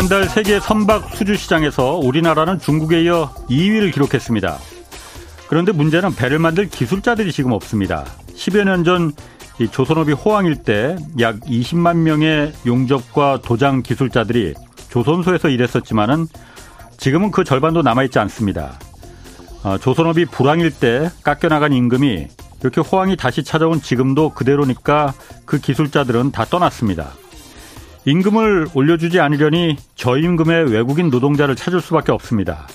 지난달 세계 선박 수주 시장에서 우리나라는 중국에 이어 2위를 기록했습니다. 그런데 문제는 배를 만들 기술자들이 지금 없습니다. 10여 년 전 조선업이 호황일 때 약 20만 명의 용접과 도장 기술자들이 조선소에서 일했었지만은 지금은 그 절반도 남아있지 않습니다. 어, 조선업이 불황일 때 깎여나간 임금이 이렇게 호황이 다시 찾아온 지금도 그대로니까 그 기술자들은 다 떠났습니다. 임금을 올려주지 않으려니 저임금의 외국인 노동자를 찾을 수밖에 없습니다.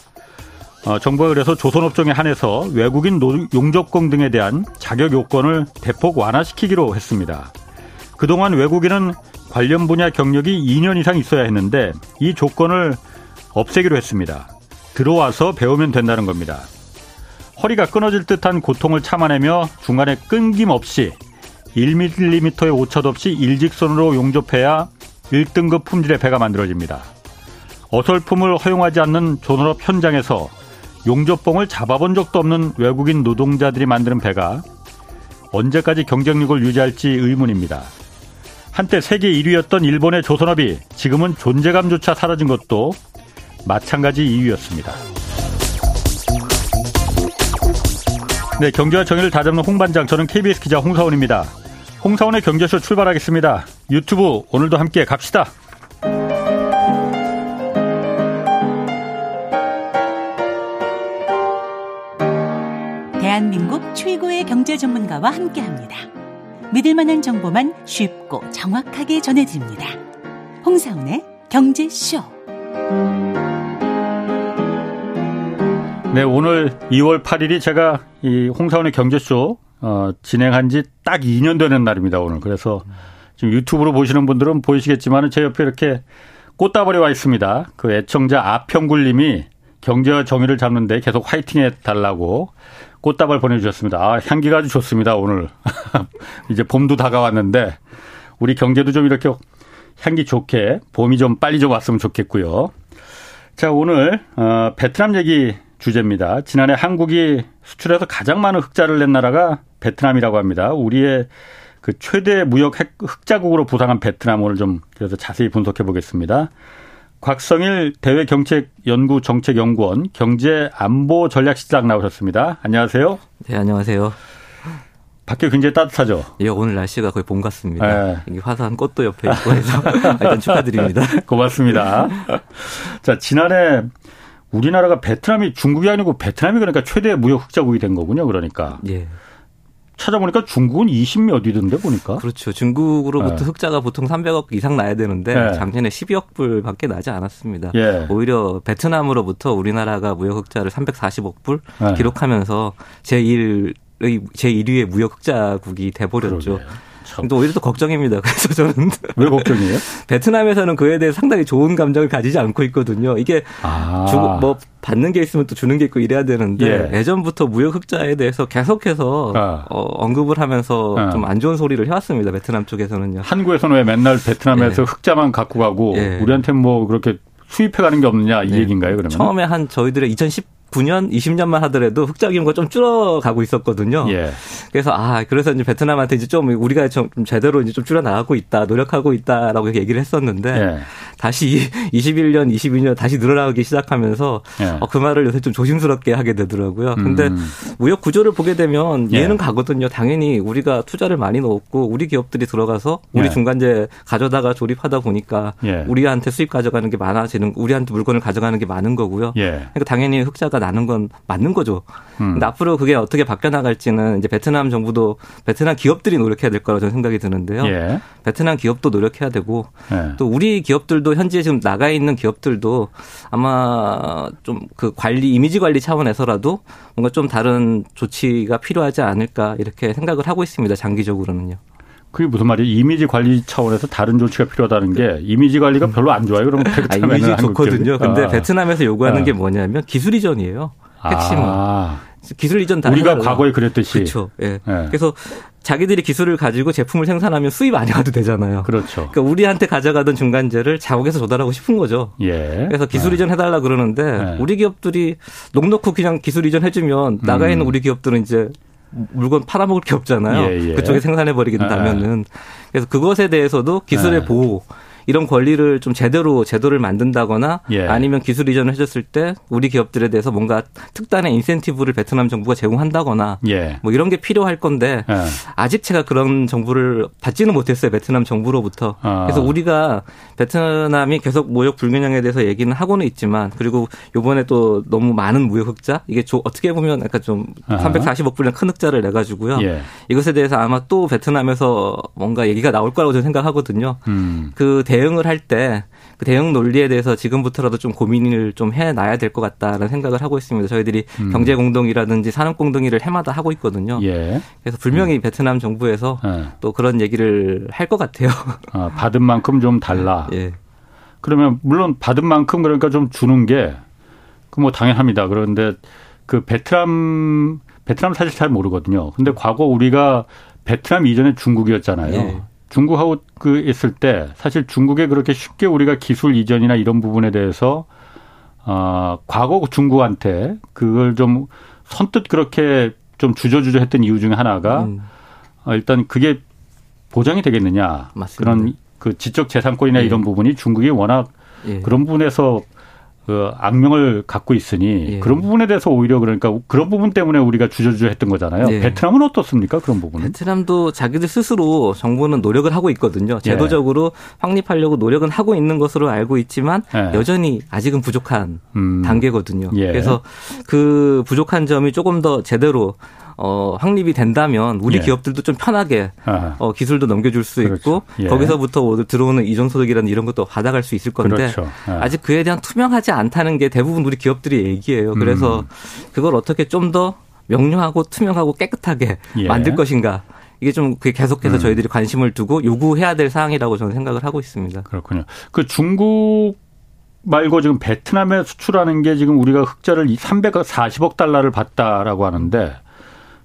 어, 정부가 그래서 조선업종에 한해서 외국인 용접工등에 대한 자격 요건을 대폭 완화시키기로 했습니다. 그동안 외국인은 관련 분야 경력이 2년 이상 있어야 했는데 이 조건을 없애기로 했습니다. 들어와서 배우면 된다는 겁니다. 허리가 끊어질 듯한 고통을 참아내며 중간에 끊김없이 1mm의 오차도 없이 일직선으로 용접해야 1등급 품질의 배가 만들어집니다. 어설픔을 허용하지 않는 조선업 현장에서 용접봉을 잡아본 적도 없는 외국인 노동자들이 만드는 배가 언제까지 경쟁력을 유지할지 의문입니다. 한때 세계 1위였던 일본의 조선업이 지금은 존재감조차 사라진 것도 마찬가지 이유였습니다. 네, 경제와 정의를 다잡는 홍반장, 저는 KBS 기자 홍사원입니다. 홍사원의 경제쇼 출발하겠습니다. 유튜브 오늘도 함께 갑시다. 대한민국 최고의 경제 전문가와 함께 합니다. 믿을 만한 정보만 쉽고 정확하게 전해드립니다. 홍사원의 경제쇼. 네, 오늘 2월 8일이 제가 이 홍사원의 경제쇼 어, 진행한 지 딱 2년 되는 날입니다, 오늘. 그래서 지금 유튜브로 보시는 분들은 보이시겠지만 제 옆에 이렇게 꽃다발이 와 있습니다. 그 애청자 아평굴님이 경제와 정의를 잡는데 계속 화이팅 해달라고 꽃다발 보내주셨습니다. 아, 향기가 아주 좋습니다, 오늘. 이제 봄도 다가왔는데 우리 경제도 좀 이렇게 향기 좋게 봄이 좀 빨리 좀 왔으면 좋겠고요. 자, 오늘, 어, 베트남 얘기 주제입니다. 지난해 한국이 수출해서 가장 많은 흑자를 낸 나라가 베트남이라고 합니다. 우리의 그 최대 무역 흑자국으로 부상한 베트남 오늘 좀 그래서 자세히 분석해 보겠습니다. 곽성일 대외경책연구 정책연구원 경제안보전략실장 나오셨습니다. 안녕하세요. 네, 안녕하세요. 밖에 굉장히 따뜻하죠. 예, 오늘 날씨가 거의 봄 같습니다. 네. 화사한 꽃도 옆에 있고 해서 일단 축하드립니다. 고맙습니다. 자, 지난해 우리나라가 베트남이 중국이 아니고 베트남이 그러니까 최대 무역 흑자국이 된 거군요. 그러니까. 예. 찾아보니까 중국은 20몇 위던데 보니까. 그렇죠. 중국으로부터 네. 흑자가 보통 300억 이상 나야 되는데 네. 작년에 12억 불밖에 나지 않았습니다. 예. 오히려 베트남으로부터 우리나라가 무역 흑자를 340억 불 네. 기록하면서 제1의 제1위의 무역 흑자국이 돼 버렸죠. 또 오히려 또 걱정입니다. 그래서 저는 왜 걱정이에요? 베트남에서는 그에 대해 상당히 좋은 감정을 가지지 않고 있거든요. 이게 아. 주고 뭐 받는 게 있으면 또 주는 게 있고 이래야 되는데 예. 전부터 무역 흑자에 대해서 계속해서 아. 어, 언급을 하면서 아. 좀안 좋은 소리를 해왔습니다. 베트남 쪽에서는요. 한국에서는 왜 맨날 베트남에서 예. 흑자만 갖고 가고 예. 우리한테 뭐 그렇게 수입해 가는 게 없느냐 이 네. 얘기인가요, 그러면? 처음에 한 저희들의 2010 9년, 20년만 하더라도 흑자 규모가 좀 줄어가고 있었거든요. 예. 그래서 아 그래서 이제 베트남한테 이제 좀 우리가 좀 제대로 이제 좀 줄여 나가고 있다, 노력하고 있다라고 얘기를 했었는데 예. 다시 21년, 22년 다시 늘어나기 시작하면서 예. 어, 그 말을 요새 좀 조심스럽게 하게 되더라고요. 근데 음. 무역 구조를 보게 되면 예. 이해는 가거든요. 당연히 우리가 투자를 많이 넣었고 우리 기업들이 들어가서 우리 예. 중간재 가져다가 조립하다 보니까 예. 우리한테 수입 가져가는 게 많아지는 우리한테 물건을 가져가는 게 많은 거고요. 그러니까 당연히 흑자가 나는 건 맞는 거죠. 음. 근데 앞으로 그게 어떻게 바뀌어 나갈지는 이제 베트남 정부도 베트남 기업들이 노력해야 될 거라고 저는 생각이 드는데요. 예. 베트남 기업도 노력해야 되고 예. 또 우리 기업들도 현재 지금 나가 있는 기업들도 아마 좀 그 관리 이미지 관리 차원에서라도 뭔가 좀 다른 조치가 필요하지 않을까 이렇게 생각을 하고 있습니다. 장기적으로는요. 그게 무슨 말이에요? 이미지 관리 차원에서 다른 조치가 필요하다는 게 이미지 관리가 별로 안 좋아요. 그러면 아, 이미지 좋거든요. 근데 아. 베트남에서 요구하는 아. 게 뭐냐면 기술 이전이에요. 핵심은. 아. 기술 이전 다 우리가 과거에 그랬듯이. 그렇죠. 예. 네. 그래서 자기들이 기술을 가지고 제품을 생산하면 수입 안 해가도 되잖아요. 그렇죠. 그러니까 우리한테 가져가던 중간재를 자국에서 조달하고 싶은 거죠. 예. 그래서 기술 네. 이전 해달라 그러는데 네. 우리 기업들이 녹놓고 그냥 기술 이전 해주면 나가 있는 음. 우리 기업들은 이제 물건 팔아먹을 게 없잖아요. 예, 예. 그쪽에 생산해 버리게 된다면은. 그래서 그것에 대해서도 기술의 네. 보호 이런 권리를 좀 제대로 제도를 만든다거나 예. 아니면 기술 이전을 해줬을 때 우리 기업들에 대해서 뭔가 특단의 인센티브를 베트남 정부가 제공한다거나 예. 뭐 이런 게 필요할 건데 예. 아직 제가 그런 정부를 받지는 못했어요 베트남 정부로부터. 아. 그래서 우리가 베트남이 계속 무역 불균형에 대해서 얘기는 하고는 있지만 그리고 요번에 또 너무 많은 무역 흑자 이게 어떻게 보면 약간 좀 아. 340억 불량 큰 흑자를 내 가지고요. 예. 이것에 대해서 아마 또 베트남에서 뭔가 얘기가 나올 거라고 저는 생각하거든요. 음. 그 대 응을 할 때 그 대응 논리에 대해서 지금부터라도 좀 고민을 좀 해놔야 될 것 같다라는 생각을 하고 있습니다. 저희들이 음. 경제 공동이라든지 산업 공동이를 해마다 하고 있거든요. 예. 그래서 분명히 음. 베트남 정부에서 예. 또 그런 얘기를 할 것 같아요. 아, 받은 만큼 좀 달라. 예. 그러면 물론 받은 만큼 그러니까 좀 주는 게 그 뭐 당연합니다. 그런데 그 베트남 베트남 사실 잘 모르거든요. 근데 과거 우리가 베트남 이전에 중국이었잖아요. 예. 중국하고 그 있을 때 사실 중국에 그렇게 쉽게 우리가 기술 이전이나 이런 부분에 대해서 어, 과거 중국한테 그걸 좀 선뜻 그렇게 좀 주저주저 했던 이유 중에 하나가 음. 어, 일단 그게 보장이 되겠느냐. 맞습니다. 그런 그 지적 재산권이나 예. 이런 부분이 중국이 워낙 예. 그런 부분에서 그 악명을 갖고 있으니 예. 그런 부분에 대해서 오히려 그러니까 그런 부분 때문에 우리가 주저주저 했던 거잖아요. 예. 베트남은 어떻습니까? 그런 부분은? 베트남도 자기들 스스로 정부는 노력을 하고 있거든요. 예. 제도적으로 예. 확립하려고 노력은 하고 있는 것으로 알고 있지만 예. 여전히 아직은 부족한 음. 단계거든요. 예. 그래서 그 부족한 점이 조금 더 제대로 어, 확립이 된다면 우리 예. 기업들도 좀 편하게 어, 기술도 넘겨줄 수 그렇죠. 있고 예. 거기서부터 들어오는 이전 소득이라는 이런 것도 받아갈 수 있을 건데 그렇죠. 예. 아직 그에 대한 투명하지 않다는 게 대부분 우리 기업들이 얘기해요. 그래서 음. 그걸 어떻게 좀 더 명료하고 투명하고 깨끗하게 예. 만들 것인가. 이게 좀 그게 계속해서 음. 저희들이 관심을 두고 요구해야 될 사항이라고 저는 생각을 하고 있습니다. 그렇군요. 그 중국 말고 지금 베트남에 수출하는 게 지금 우리가 흑자를 340억 달러를 봤다라고 하는데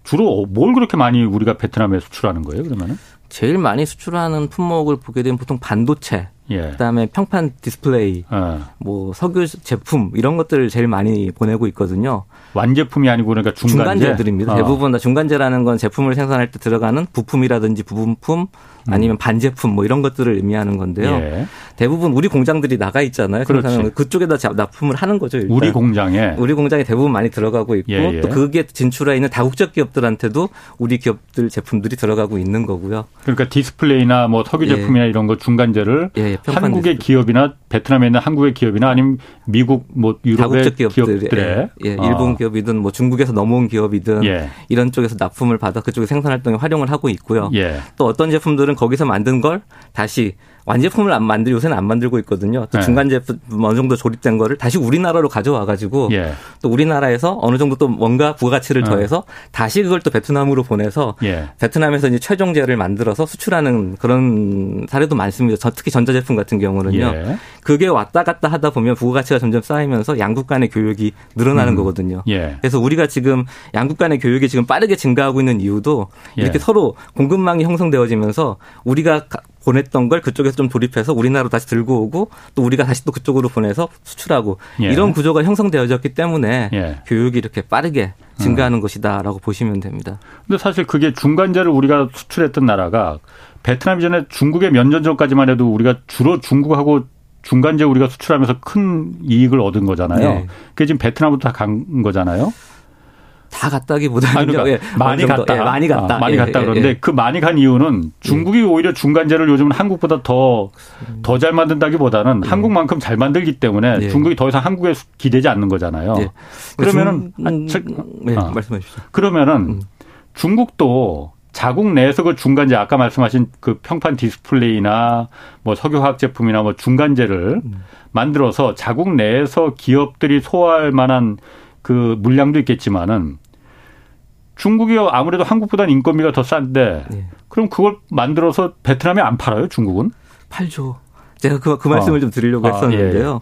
주로 뭘 그렇게 많이 우리가 베트남에 수출하는 거예요, 그러면은? 제일 많이 수출하는 품목을 보게 되면 보통 반도체, 예. 그다음에 평판 디스플레이, 예. 뭐 석유 제품 이런 것들을 제일 많이 보내고 있거든요. 완제품이 아니고 그러니까 중간재? 중간재들입니다. 어. 대부분 다 중간재라는 건 제품을 생산할 때 들어가는 부품이라든지 부분품 음. 아니면 반제품 뭐 이런 것들을 의미하는 건데요. 예. 대부분 우리 공장들이 나가 있잖아요. 그렇지. 그쪽에다 납품을 하는 거죠. 일단. 우리 공장에 우리 공장에 대부분 많이 들어가고 있고 예, 예. 또 그게 진출해 있는 다국적 기업들한테도 우리 기업들 제품들이 들어가고 있는 거고요. 그러니까 디스플레이나 뭐 석유 예. 제품이나 이런 거 중간재를 예, 예. 한국의 기업이나 베트남에 있는 한국의 기업이나 아니면 미국 뭐 유럽의 기업들에 예, 어. 일본 기업이든 뭐 중국에서 넘어온 기업이든 이런 쪽에서 납품을 받아 그쪽에 생산 활동에 활용을 하고 있고요. 또 어떤 제품들은 거기서 만든 걸 다시 완제품을 안 만들 요새는 안 만들고 있거든요. 또 네. 중간 제품 어느 정도 조립된 거를 다시 우리나라로 가져와 가지고 예. 또 우리나라에서 어느 정도 또 뭔가 부가치를 어. 더해서 네. 다시 그걸 또 베트남으로 보내서 예. 베트남에서 이제 최종재를 만들어서 수출하는 그런 사례도 많습니다. 특히 전자제품 같은 경우는요. 예. 그게 왔다 갔다 하다 보면 부가치가 점점 쌓이면서 양국 간의 교역이 늘어나는 음. 거거든요. 예. 그래서 우리가 지금 양국 간의 교역이 지금 빠르게 증가하고 있는 이유도 이렇게 예. 서로 공급망이 형성되어지면서 우리가 보냈던 걸 그쪽에서 좀 돌입해서 우리나라로 다시 들고 오고 또 우리가 다시 또 그쪽으로 보내서 수출하고 예. 이런 구조가 형성되어졌기 때문에 예. 교육이 이렇게 빠르게 증가하는 음. 것이다라고 보시면 됩니다. 근데 사실 그게 중간재를 우리가 수출했던 나라가 베트남 이전에 중국의 몇년 전까지만 해도 우리가 주로 중국하고 중간재 우리가 수출하면서 큰 이익을 얻은 거잖아요. 네. 그게 지금 베트남으로 다 간 거잖아요. 다 갔다기보다는 아니, 그러니까 예, 많이 갔다. 예, 많이 갔다. 아, 많이 예, 갔다. 예, 그런데 예. 그 많이 간 이유는 중국이 오히려 중간재를 요즘은 한국보다 더 더 잘 만든다기보다는 한국만큼 잘 만들기 때문에 중국이 더 이상 한국에 기대지 않는 거잖아요. 그러면은 중, 아, 아, 말씀해 주시죠. 그러면은 음. 중국도 자국 내에서 그 중간재 아까 말씀하신 그 평판 디스플레이나 뭐 석유화학 제품이나 뭐 중간재를 음. 만들어서 자국 내에서 기업들이 소화할 만한 그 물량도 있겠지만은 중국이 아무래도 한국보다는 인건비가 더 싼데 네. 그럼 그걸 만들어서 베트남에 안 팔아요 중국은? 팔죠. 제가 그, 그 말씀을 어. 좀 드리려고 아, 했었는데요. 예, 예.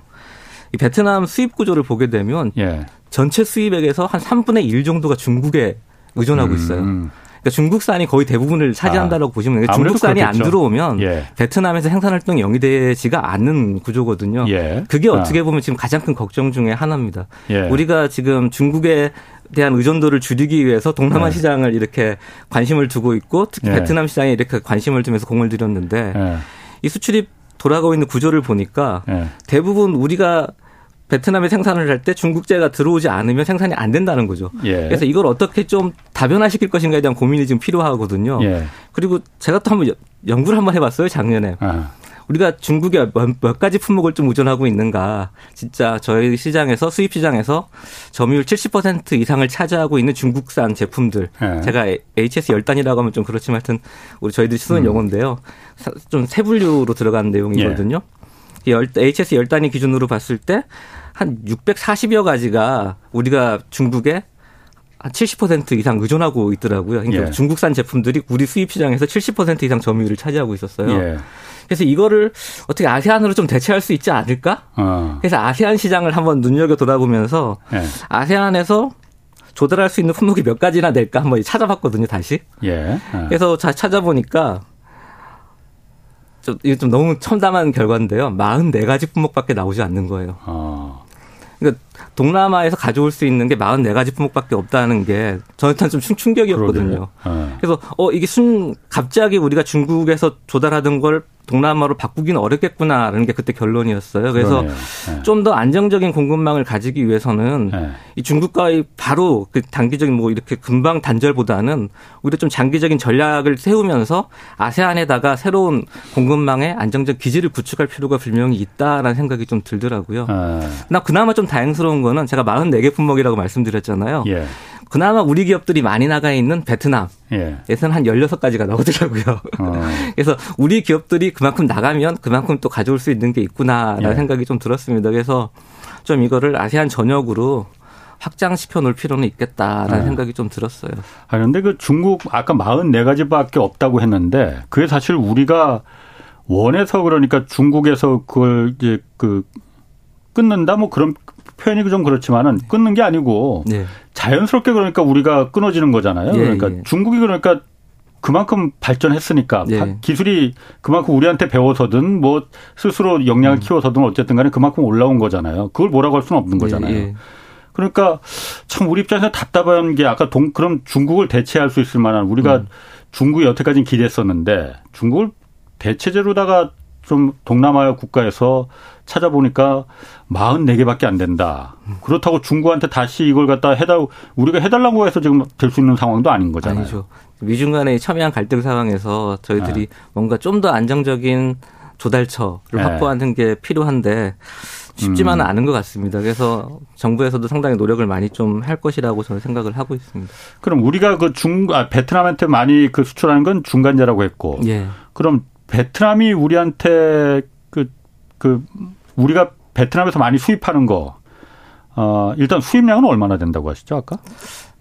이 베트남 수입 구조를 보게 되면 예. 전체 수입액에서 한 3분의 1 정도가 중국에 의존하고 음. 있어요. 그러니까 중국산이 거의 대부분을 차지한다라고 아, 보시면 돼요. 중국산이 그렇겠죠. 안 들어오면 예. 베트남에서 생산 활동이 영위 되지가 않는 구조거든요. 예. 그게 아. 어떻게 보면 지금 가장 큰 걱정 중의 하나입니다. 예. 우리가 지금 중국에 대한 의존도를 줄이기 위해서 동남아 네. 시장을 이렇게 관심을 두고 있고 특히 예. 베트남 시장에 이렇게 관심을 두면서 공을 들였는데 예. 이 수출입 돌아가고 있는 구조를 보니까 예. 대부분 우리가 베트남에 생산을 할 때 중국제가 들어오지 않으면 생산이 안 된다는 거죠. 예. 그래서 이걸 어떻게 좀 다변화시킬 것인가에 대한 고민이 지금 필요하거든요. 예. 그리고 제가 또 한번 연구를 한번 해봤어요 작년에. 아. 우리가 중국에 몇 가지 품목을 좀 의존하고 있는가. 진짜 저희 시장에서 수입 시장에서 점유율 70% 이상을 차지하고 있는 중국산 제품들. 네. 제가 HS 열단이라고 하면 좀 그렇지만 하여튼 우리 저희들이 쓰는 음. 용어인데요. 좀 세 분류로 들어가는 내용이거든요. 예. HS 열단위 기준으로 봤을 때 한 640여 가지가 우리가 중국에 한 70% 이상 의존하고 있더라고요. 그러니까 예. 중국산 제품들이 우리 수입 시장에서 70% 이상 점유율을 차지하고 있었어요. 예. 그래서 이거를 어떻게 아세안으로 좀 대체할 수 있지 않을까? 어. 그래서 아세안 시장을 한번 눈여겨 돌아보면서 예. 아세안에서 조달할 수 있는 품목이 몇 가지나 될까 한번 찾아봤거든요, 다시. 예. 어. 그래서 찾아보니까 좀, 이게 좀 너무 첨담한 결과인데요. 44가지 품목밖에 나오지 않는 거예요. 어. 그러니까 동남아에서 가져올 수 있는 게 44가지 품목밖에 없다는 게 저한테는 좀 충격이었거든요. 네. 그래서 어 이게 순 갑자기 우리가 중국에서 조달하던 걸 동남아로 바꾸기는 어렵겠구나라는 게 그때 결론이었어요. 그래서 네. 좀더 안정적인 공급망을 가지기 위해서는 네. 이 중국과의 바로 그 단기적인 뭐 이렇게 금방 단절보다는 오히려 좀 장기적인 전략을 세우면서 아세안에다가 새로운 공급망의 안정적 기지를 구축할 필요가 분명히 있다라는 생각이 좀 들더라고요. 네. 나 그나마 좀 다행스러운 거는 제가 44개 품목이라고 말씀드렸잖아요. 예. 그나마 우리 기업들이 많이 나가 있는 베트남에서는 예. 한 16가지가 나오더라고요. 어. 그래서 우리 기업들이 그만큼 나가면 그만큼 또 가져올 수 있는 게 있구나라는 예. 생각이 좀 들었습니다. 그래서 좀 이거를 아세안 전역으로 확장시켜 놓을 필요는 있겠다라는 네. 생각이 좀 들었어요. 아, 그런데 그 중국 아까 44가지 밖에 없다고 했는데 그게 사실 우리가 원해서 그러니까 중국에서 그걸 이제 그 끊는다 뭐 그런 표현이 좀 그렇지만은 네. 끊는 게 아니고 네. 자연스럽게 그러니까 우리가 끊어지는 거잖아요. 예, 그러니까 예. 중국이 그러니까 그만큼 발전했으니까 예. 기술이 그만큼 우리한테 배워서든 뭐 스스로 역량을 음. 키워서든 어쨌든 간에 그만큼 올라온 거잖아요. 그걸 뭐라고 할 수는 없는 예, 거잖아요. 예. 그러니까 참 우리 입장에서 답답한 게 아까 동 그럼 중국을 대체할 수 있을 만한 우리가 음. 중국이 여태까지는 기대했었는데 중국을 대체제로다가 좀 동남아 국가에서 찾아보니까 44개밖에 안 된다. 그렇다고 중국한테 다시 이걸 갖다 해달 우리가 해달라고 해서 지금 될 수 있는 상황도 아닌 거잖아요. 아니죠. 미중 간의 첨예한 갈등 상황에서 저희들이 네. 뭔가 좀 더 안정적인 조달처를 네. 확보하는 게 필요한데 쉽지만은 음. 않은 것 같습니다. 그래서 정부에서도 상당히 노력을 많이 좀 할 것이라고 저는 생각을 하고 있습니다. 그럼 우리가 그 중, 아, 베트남한테 많이 그 수출하는 건 중간재라고 했고. 예. 그럼 베트남이 우리한테 그, 그, 우리가 베트남에서 많이 수입하는 거, 어, 일단 수입량은 얼마나 된다고 하시죠, 아까?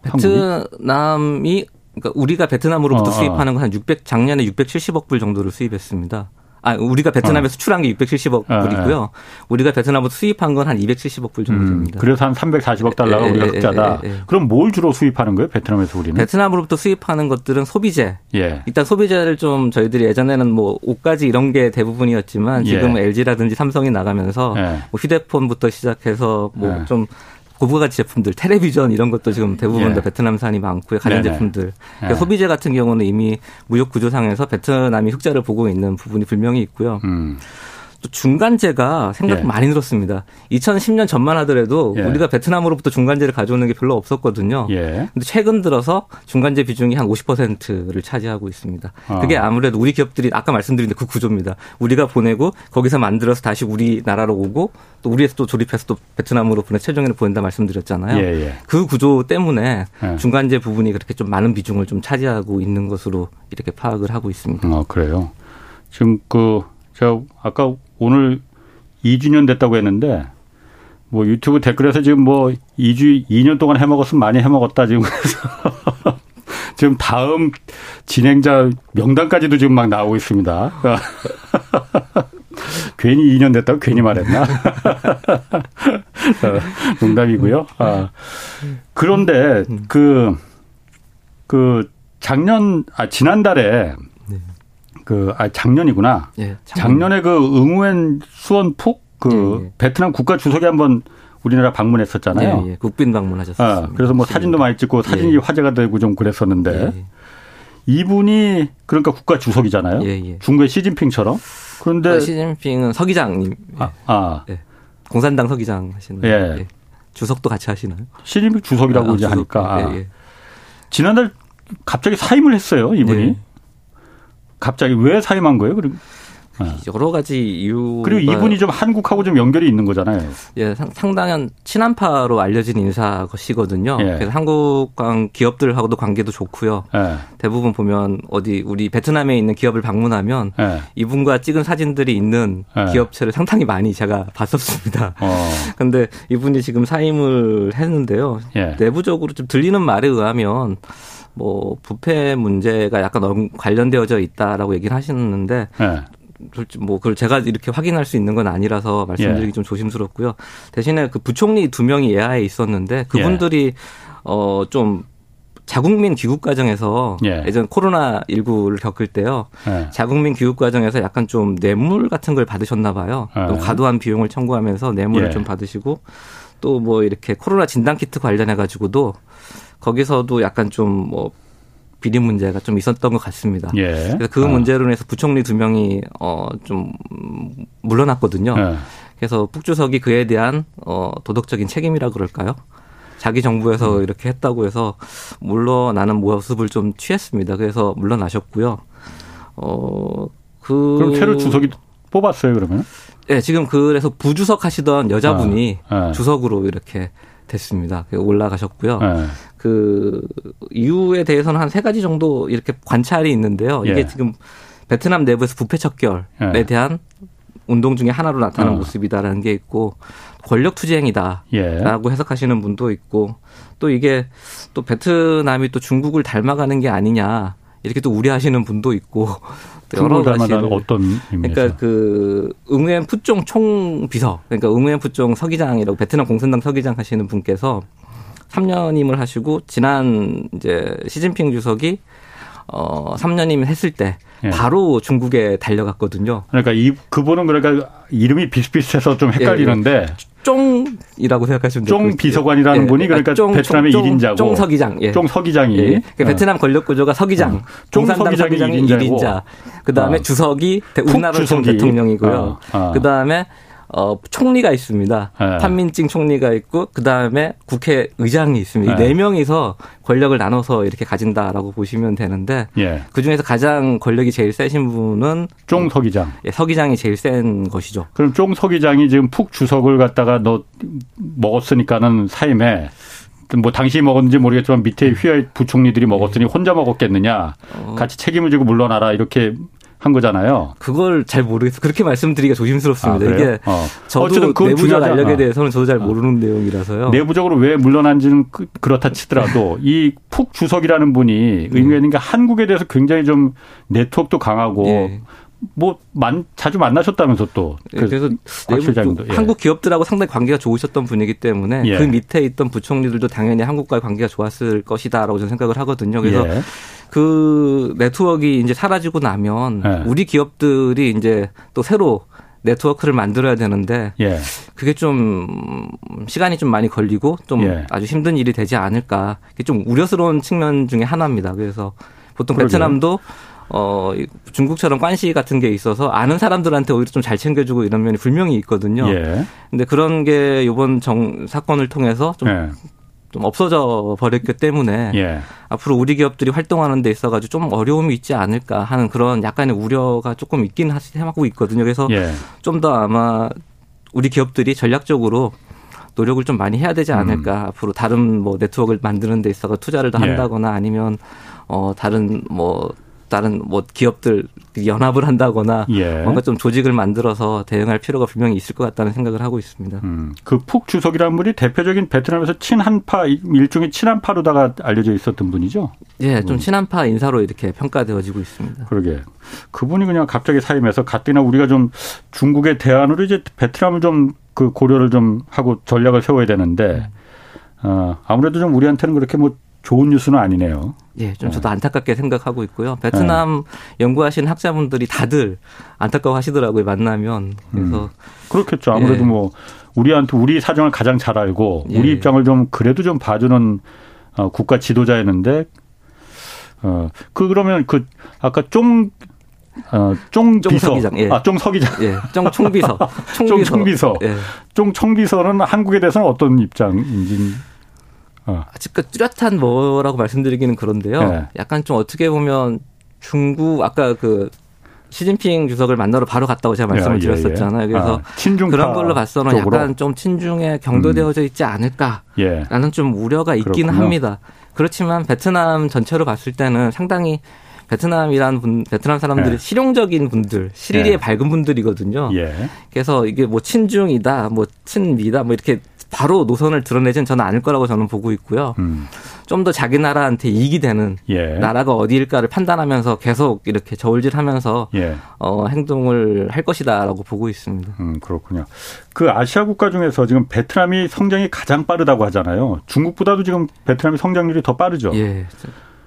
베트남이, 그러니까 우리가 베트남으로부터 어, 어. 수입하는 건 한 600, 작년에 670억 불 정도를 수입했습니다. 아, 우리가 베트남에 어. 수출한 게 670억 어, 불이고요. 예. 우리가 베트남으로 수입한 건 한 270억 불 정도 음, 됩니다. 음, 그래서 한 340억 달러가 에, 우리가 흑자다. 에, 에, 그럼 뭘 주로 수입하는 거예요? 베트남에서 우리는? 베트남으로부터 수입하는 것들은 소비재. 예. 일단 소비재를 좀 저희들이 예전에는 뭐 옷까지 이런 게 대부분이었지만 지금 예. LG라든지 삼성이 나가면서 예. 뭐 휴대폰부터 시작해서 뭐좀 예. 고부가치 제품들, 텔레비전 이런 것도 지금 대부분 다 예. 베트남산이 많고요. 가전 제품들. 그러니까 예. 소비재 같은 경우는 이미 무역 구조상에서 베트남이 흑자를 보고 있는 부분이 분명히 있고요. 음. 또 중간재가 생각 예. 많이 늘었습니다. 2010년 전만 하더라도 예. 우리가 베트남으로부터 중간재를 가져오는 게 별로 없었거든요. 예. 근데 최근 들어서 중간재 비중이 한 50%를 차지하고 있습니다. 어. 그게 아무래도 우리 기업들이 아까 말씀드린 그 구조입니다. 우리가 보내고 거기서 만들어서 다시 우리나라로 오고 또 우리에서 또 조립해서 또 베트남으로 보내 최종에는 보낸다 말씀드렸잖아요. 예, 예. 그 구조 때문에 예. 중간재 부분이 그렇게 좀 많은 비중을 좀 차지하고 있는 것으로 이렇게 파악을 하고 있습니다. 아, 그래요. 지금 그 제가 아까 오늘 2주년 됐다고 했는데 뭐 유튜브 댓글에서 지금 뭐 2주 2년 동안 해먹었으면 많이 해먹었다 지금 그래서 지금 다음 진행자 명단까지도 지금 막 나오고 있습니다. 괜히 2년 됐다고 괜히 말했나? 어, 농담이고요. 아, 그런데 그, 그 작년, 아, 지난달에 그, 아, 작년이구나. 예, 작년. 에그 응우엔 수원폭 그 예, 예. 베트남 국가 주석이 한번 우리나라 방문했었잖아요. 예, 예. 국빈 방문하셨어요. 아, 그래서 뭐 사진도 많이 찍고 사진이 예. 화제가 되고 좀 그랬었는데 이분이 그러니까 국가 주석이잖아요. 중국의 시진핑처럼. 그런데 아, 시진핑은 서기장님. 아, 아. 네. 공산당 서기장 하시는. 예. 네. 주석도 같이 하시나요? 시진핑 주석이라고 아, 이제 주석, 하니까. 예, 예. 지난달 갑자기 사임을 했어요, 이분이. 네. 갑자기 왜 사임한 거예요? 그리고 네. 여러 가지 이유 그리고 이분이 좀 한국하고 좀 연결이 있는 거잖아요. 예, 상당한 친한파로 알려진 인사시거든요. 예. 그래서 한국 기업들하고도 관계도 좋고요. 예. 대부분 보면 어디 우리 베트남에 있는 기업을 방문하면 예. 이분과 찍은 사진들이 있는 예. 기업체를 상당히 많이 제가 봤었습니다. 어. 근데 이분이 지금 사임을 했는데요. 예. 내부적으로 좀 들리는 말에 의하면 뭐 부패 문제가 약간 관련되어져 있다라고 얘기를 하시는데 네. 뭐 그걸 제가 이렇게 확인할 수 있는 건 아니라서 말씀드리기 예. 좀 조심스럽고요. 대신에 그 부총리 두 명이 예하에 있었는데 그분들이 예. 어좀 자국민 귀국 과정에서 예. 예전 코로나 19를 겪을 때요. 예. 자국민 귀국 과정에서 약간 좀 뇌물 같은 걸 받으셨나 봐요. 예. 또 과도한 비용을 청구하면서 뇌물을 예. 좀 받으시고 또 뭐 이렇게 코로나 진단 키트 관련해 가지고도 거기서도 약간 좀 뭐 비리 문제가 좀 있었던 것 같습니다. 예. 그래서 그 아. 문제로 인해서 부총리 두 명이 어좀 물러났거든요. 예. 그래서 북주석이 그에 대한 어 도덕적인 책임이라 그럴까요? 자기 정부에서 음. 이렇게 했다고 해서 물러나는 모습을 좀 취했습니다. 그래서 물러나셨고요. 어, 그. 그럼 새로 주석이 뽑았어요, 그러면? 네, 지금 그래서 부주석 하시던 여자분이 아, 아. 주석으로 이렇게 됐습니다. 올라가셨고요. 네. 그 이유에 대해서는 한 세 가지 정도 이렇게 관찰이 있는데요. 이게 예. 지금 베트남 내부에서 부패 척결에 예. 대한 운동 중에 하나로 나타나는 어. 모습이다라는 게 있고 권력 투쟁이다라고 예. 해석하시는 분도 있고 또 이게 또 베트남이 또 중국을 닮아가는 게 아니냐 이렇게 또 우려하시는 분도 있고 여러 가지 어떤 의미에서? 그러니까 그 응우엔 푸종 총비서 그러니까 응우엔 푸종 서기장이라고 베트남 공산당 서기장 하시는 분께서 3년임을 하시고 지난 이제 시진핑 주석이 어 3년임 했을 때 예. 바로 중국에 달려갔거든요. 그러니까 이 그분은 그러니까 이름이 비슷비슷해서 좀 헷갈리는데 예, 예. 쫑이라고 생각하시면 돼요. 쫑 비서관이라는 예. 분이 그러니까 쫑, 베트남의 쫑, 1인자고 쫑 서기장. 예. 쫑 서기장이. 예. 그러니까 베트남 권력 구조가 서기장. 어. 쫑 서기장이 1인자. 그다음에 어. 주석이 우나라 대통령이고요. 어. 어. 그다음에 어, 총리가 있습니다. 네. 판민증 총리가 있고 그 다음에 국회의장이 있습니다. 네. 네 명이서 권력을 나눠서 이렇게 가진다라고 보시면 되는데 예. 그 중에서 가장 권력이 제일 세신 분은 쫑 서기장. 예, 서기장이 제일 센 것이죠. 그럼 쫑 서기장이 지금 푹 주석을 갖다가 너 먹었으니까는 사임에 뭐 당시 먹었는지 모르겠지만 밑에 휘하 부총리들이 먹었으니 혼자 먹었겠느냐 어. 같이 책임을 지고 물러나라 이렇게 한 거잖아요. 그걸 잘 모르겠어요. 그렇게 말씀드리기가 조심스럽습니다. 아, 이게 어. 저도 그 내부적 알력에 어. 대해서는 저도 잘 어. 모르는 내용이라서요. 내부적으로 왜 물러난지는 그, 그렇다 치더라도 이 푹 주석이라는 분이 의미가 한국에 대해서 굉장히 좀 네트워크도 강하고 예. 뭐 만, 자주 만나셨다면서 또. 그 그래서 내부 예. 한국 기업들하고 상당히 관계가 좋으셨던 분이기 때문에 예. 그 밑에 있던 부총리들도 당연히 한국과의 관계가 좋았을 것이다라고 저는 생각을 하거든요. 그래서 예. 그 네트워크가 이제 사라지고 나면 예. 우리 기업들이 이제 또 새로 네트워크를 만들어야 되는데 예. 그게 좀 시간이 좀 많이 걸리고 좀 예. 아주 힘든 일이 되지 않을까. 이게 좀 우려스러운 측면 중에 하나입니다. 그래서 보통 그러게요. 베트남도 어, 중국처럼 관시 같은 게 있어서 아는 사람들한테 오히려 좀 잘 챙겨주고 이런 면이 분명히 있거든요. 예. 근데 그런 게 이번 정, 사건을 통해서 좀, 예. 좀 없어져 버렸기 때문에 예. 앞으로 우리 기업들이 활동하는 데 있어 가지고 좀 어려움이 있지 않을까 하는 그런 약간의 우려가 조금 있긴 하고 있거든요. 그래서 예. 좀더 아마 우리 기업들이 전략적으로 노력을 좀 많이 해야 되지 않을까. 음. 앞으로 다른 뭐 네트워크를 만드는 데 있어서 투자를 더 예. 한다거나 아니면 어 다른 뭐 다른 뭐 기업들 연합을 한다거나 예. 뭔가 좀 조직을 만들어서 대응할 필요가 분명히 있을 것 같다는 생각을 하고 있습니다. 음, 그푹 주석이라는 분이 대표적인 베트남에서 친한파 일종의 친한파로다가 알려져 있었던 분이죠. 예, 좀 음. 친한파 인사로 이렇게 평가되어지고 있습니다. 그러게 그분이 그냥 갑자기 사임해서 가뜩이나 우리가 좀 중국의 대안으로 이제 베트남을 좀 그 고려를 좀 하고 전략을 세워야 되는데 어, 아무래도 좀 우리한테는 그렇게 뭐 좋은 뉴스는 아니네요. 예, 좀 저도 네. 안타깝게 생각하고 있고요. 베트남 네. 연구하신 학자분들이 다들 안타까워 하시더라고요, 만나면. 그래서. 음. 그렇겠죠. 아무래도 예. 뭐, 우리한테, 우리 사정을 가장 잘 알고, 우리 예. 입장을 좀 그래도 좀 봐주는 어, 국가 지도자였는데, 어, 그, 그러면 그, 아까 쫑 어, 쫑 비서. 예. 아, 쫑 서기장. 예. 쫑 총비서. 총비서. 쫑 총비서. 예. 쫑 총비서는 한국에 대해서는 어떤 입장인지. 어. 아직 그 뚜렷한 뭐라고 말씀드리기는 그런데요. 예. 약간 좀 어떻게 보면 중국 아까 그 시진핑 주석을 만나러 바로 갔다고 제가 말씀을 예, 드렸었잖아요. 예, 예. 그래서 아, 그런 걸로 봐서는 쪽으로? 약간 좀 친중에 경도되어져 있지 않을까라는 예. 좀 우려가 있기는. 합니다. 그렇지만 베트남 전체로 봤을 때는 상당히 베트남이란 분, 베트남 사람들이 예. 실용적인 분들, 실리에 예. 밝은 분들이거든요. 예. 그래서 이게 뭐 친중이다, 뭐 친미다, 뭐 이렇게 바로 노선을 드러내진 저는 않을 거라고 저는 보고 있고요. 음. 좀더 자기 나라한테 이익이 되는 예. 나라가 어디일까를 판단하면서 계속 이렇게 저울질하면서 예. 어, 행동을 할 것이다라고 보고 있습니다. 음, 그렇군요. 그 아시아 국가 중에서 지금 베트남이 성장이 가장 빠르다고 하잖아요. 중국보다도 지금 베트남이 성장률이 더 빠르죠. 예.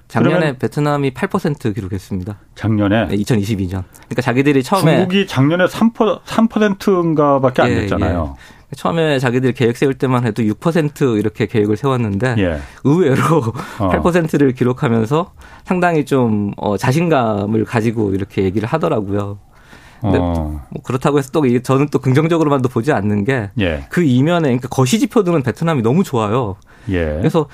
작년에 베트남이 8% 기록했습니다. 작년에? 네, 2022년. 그러니까 자기들이 처음에 중국이 작년에 3%, 3%인가밖에 안 예, 됐잖아요. 예. 처음에 자기들이 계획 세울 때만 해도 6% 이렇게 계획을 세웠는데 예. 의외로 어. 8%를 기록하면서 상당히 좀 어, 자신감을 가지고 이렇게 얘기를 하더라고요. 근데 어. 뭐 그렇다고 해서 또 저는 또 긍정적으로만도 보지 않는 게그 예. 그 이면에 그러니까 거시 지표들은 베트남이 너무 좋아요. 예. 그래서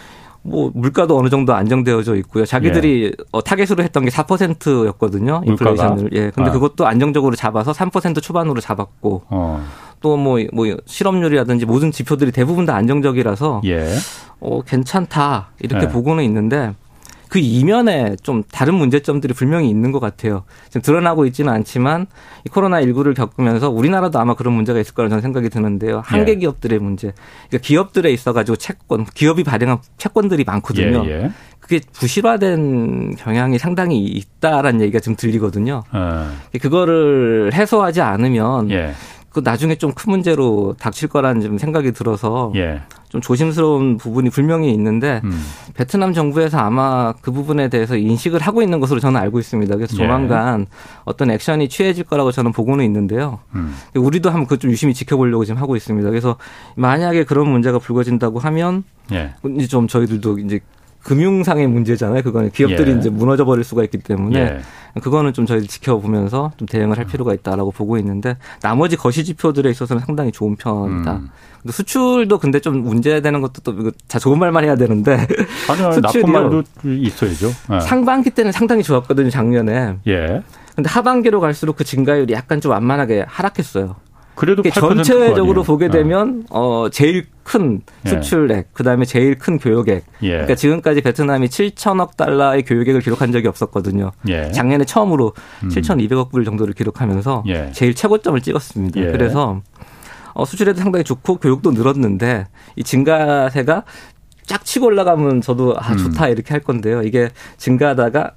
뭐 물가도 어느 정도 안정되어져 있고요. 자기들이 예. 어, 타겟으로 했던 게 4%였거든요. 인플레이션을. 예. 근데 아. 그것도 안정적으로 잡아서 3% 초반으로 잡았고. 어. 또뭐 뭐 실업률이라든지 모든 지표들이 대부분 다 안정적이라서 예. 어 괜찮다 이렇게 예. 보고는 있는데 그 이면에 좀 다른 문제점들이 분명히 있는 것 같아요. 지금 드러나고 있지는 않지만 이 코로나 19를 겪으면서 우리나라도 아마 그런 문제가 있을 거라는 생각이 드는데요. 한계 예. 기업들의 문제. 그러니까 기업들에 있어가지고 채권, 기업이 발행한 채권들이 많거든요. 예, 예. 그게 부실화된 경향이 상당히 있다라는 얘기가 좀 들리거든요. 어. 그거를 해소하지 않으면 예. 그 나중에 좀 큰 문제로 닥칠 거라는 좀 생각이 들어서 예. 좀 조심스러운 부분이 분명히 있는데 음. 베트남 정부에서 아마 그 부분에 대해서 인식을 하고 있는 것으로 저는 알고 있습니다. 그래서 예. 조만간 어떤 액션이 취해질 거라고 저는 보고는 있는데요. 음. 우리도 한번 그 좀 유심히 지켜보려고 지금 하고 있습니다. 그래서 만약에 그런 문제가 불거진다고 하면 예. 이제 좀 저희들도 이제 금융상의 문제잖아요. 그거는 기업들이 예. 이제 무너져 버릴 수가 있기 때문에 예. 그거는 좀 저희 지켜보면서 좀 대응을 할 필요가 있다라고 보고 있는데 나머지 거시 지표들에 있어서는 상당히 좋은 편이다. 음. 수출도 근데 좀 문제되는 것도 또 자 좋은 말만 해야 되는데 나쁜 말도 있어야죠. 네. 상반기 때는 상당히 좋았거든요 작년에. 예. 근데 하반기로 갈수록 그 증가율이 약간 좀 완만하게 하락했어요. 그래도 전체적으로 보게 네. 되면 어 제일 큰 예. 수출액, 예. 그다음에 제일 큰 교역액. 예. 그러니까 지금까지 베트남이 7천억 달러의 교역액을 기록한 적이 없었거든요. 예. 작년에 처음으로 음. 7,200억 불 정도를 기록하면서 예. 제일 최고점을 찍었습니다. 예. 그래서 어 수출에도 상당히 좋고 교육도 늘었는데 이 증가세가 쫙 치고 올라가면 저도 아 좋다 음. 이렇게 할 건데요. 이게 증가하다가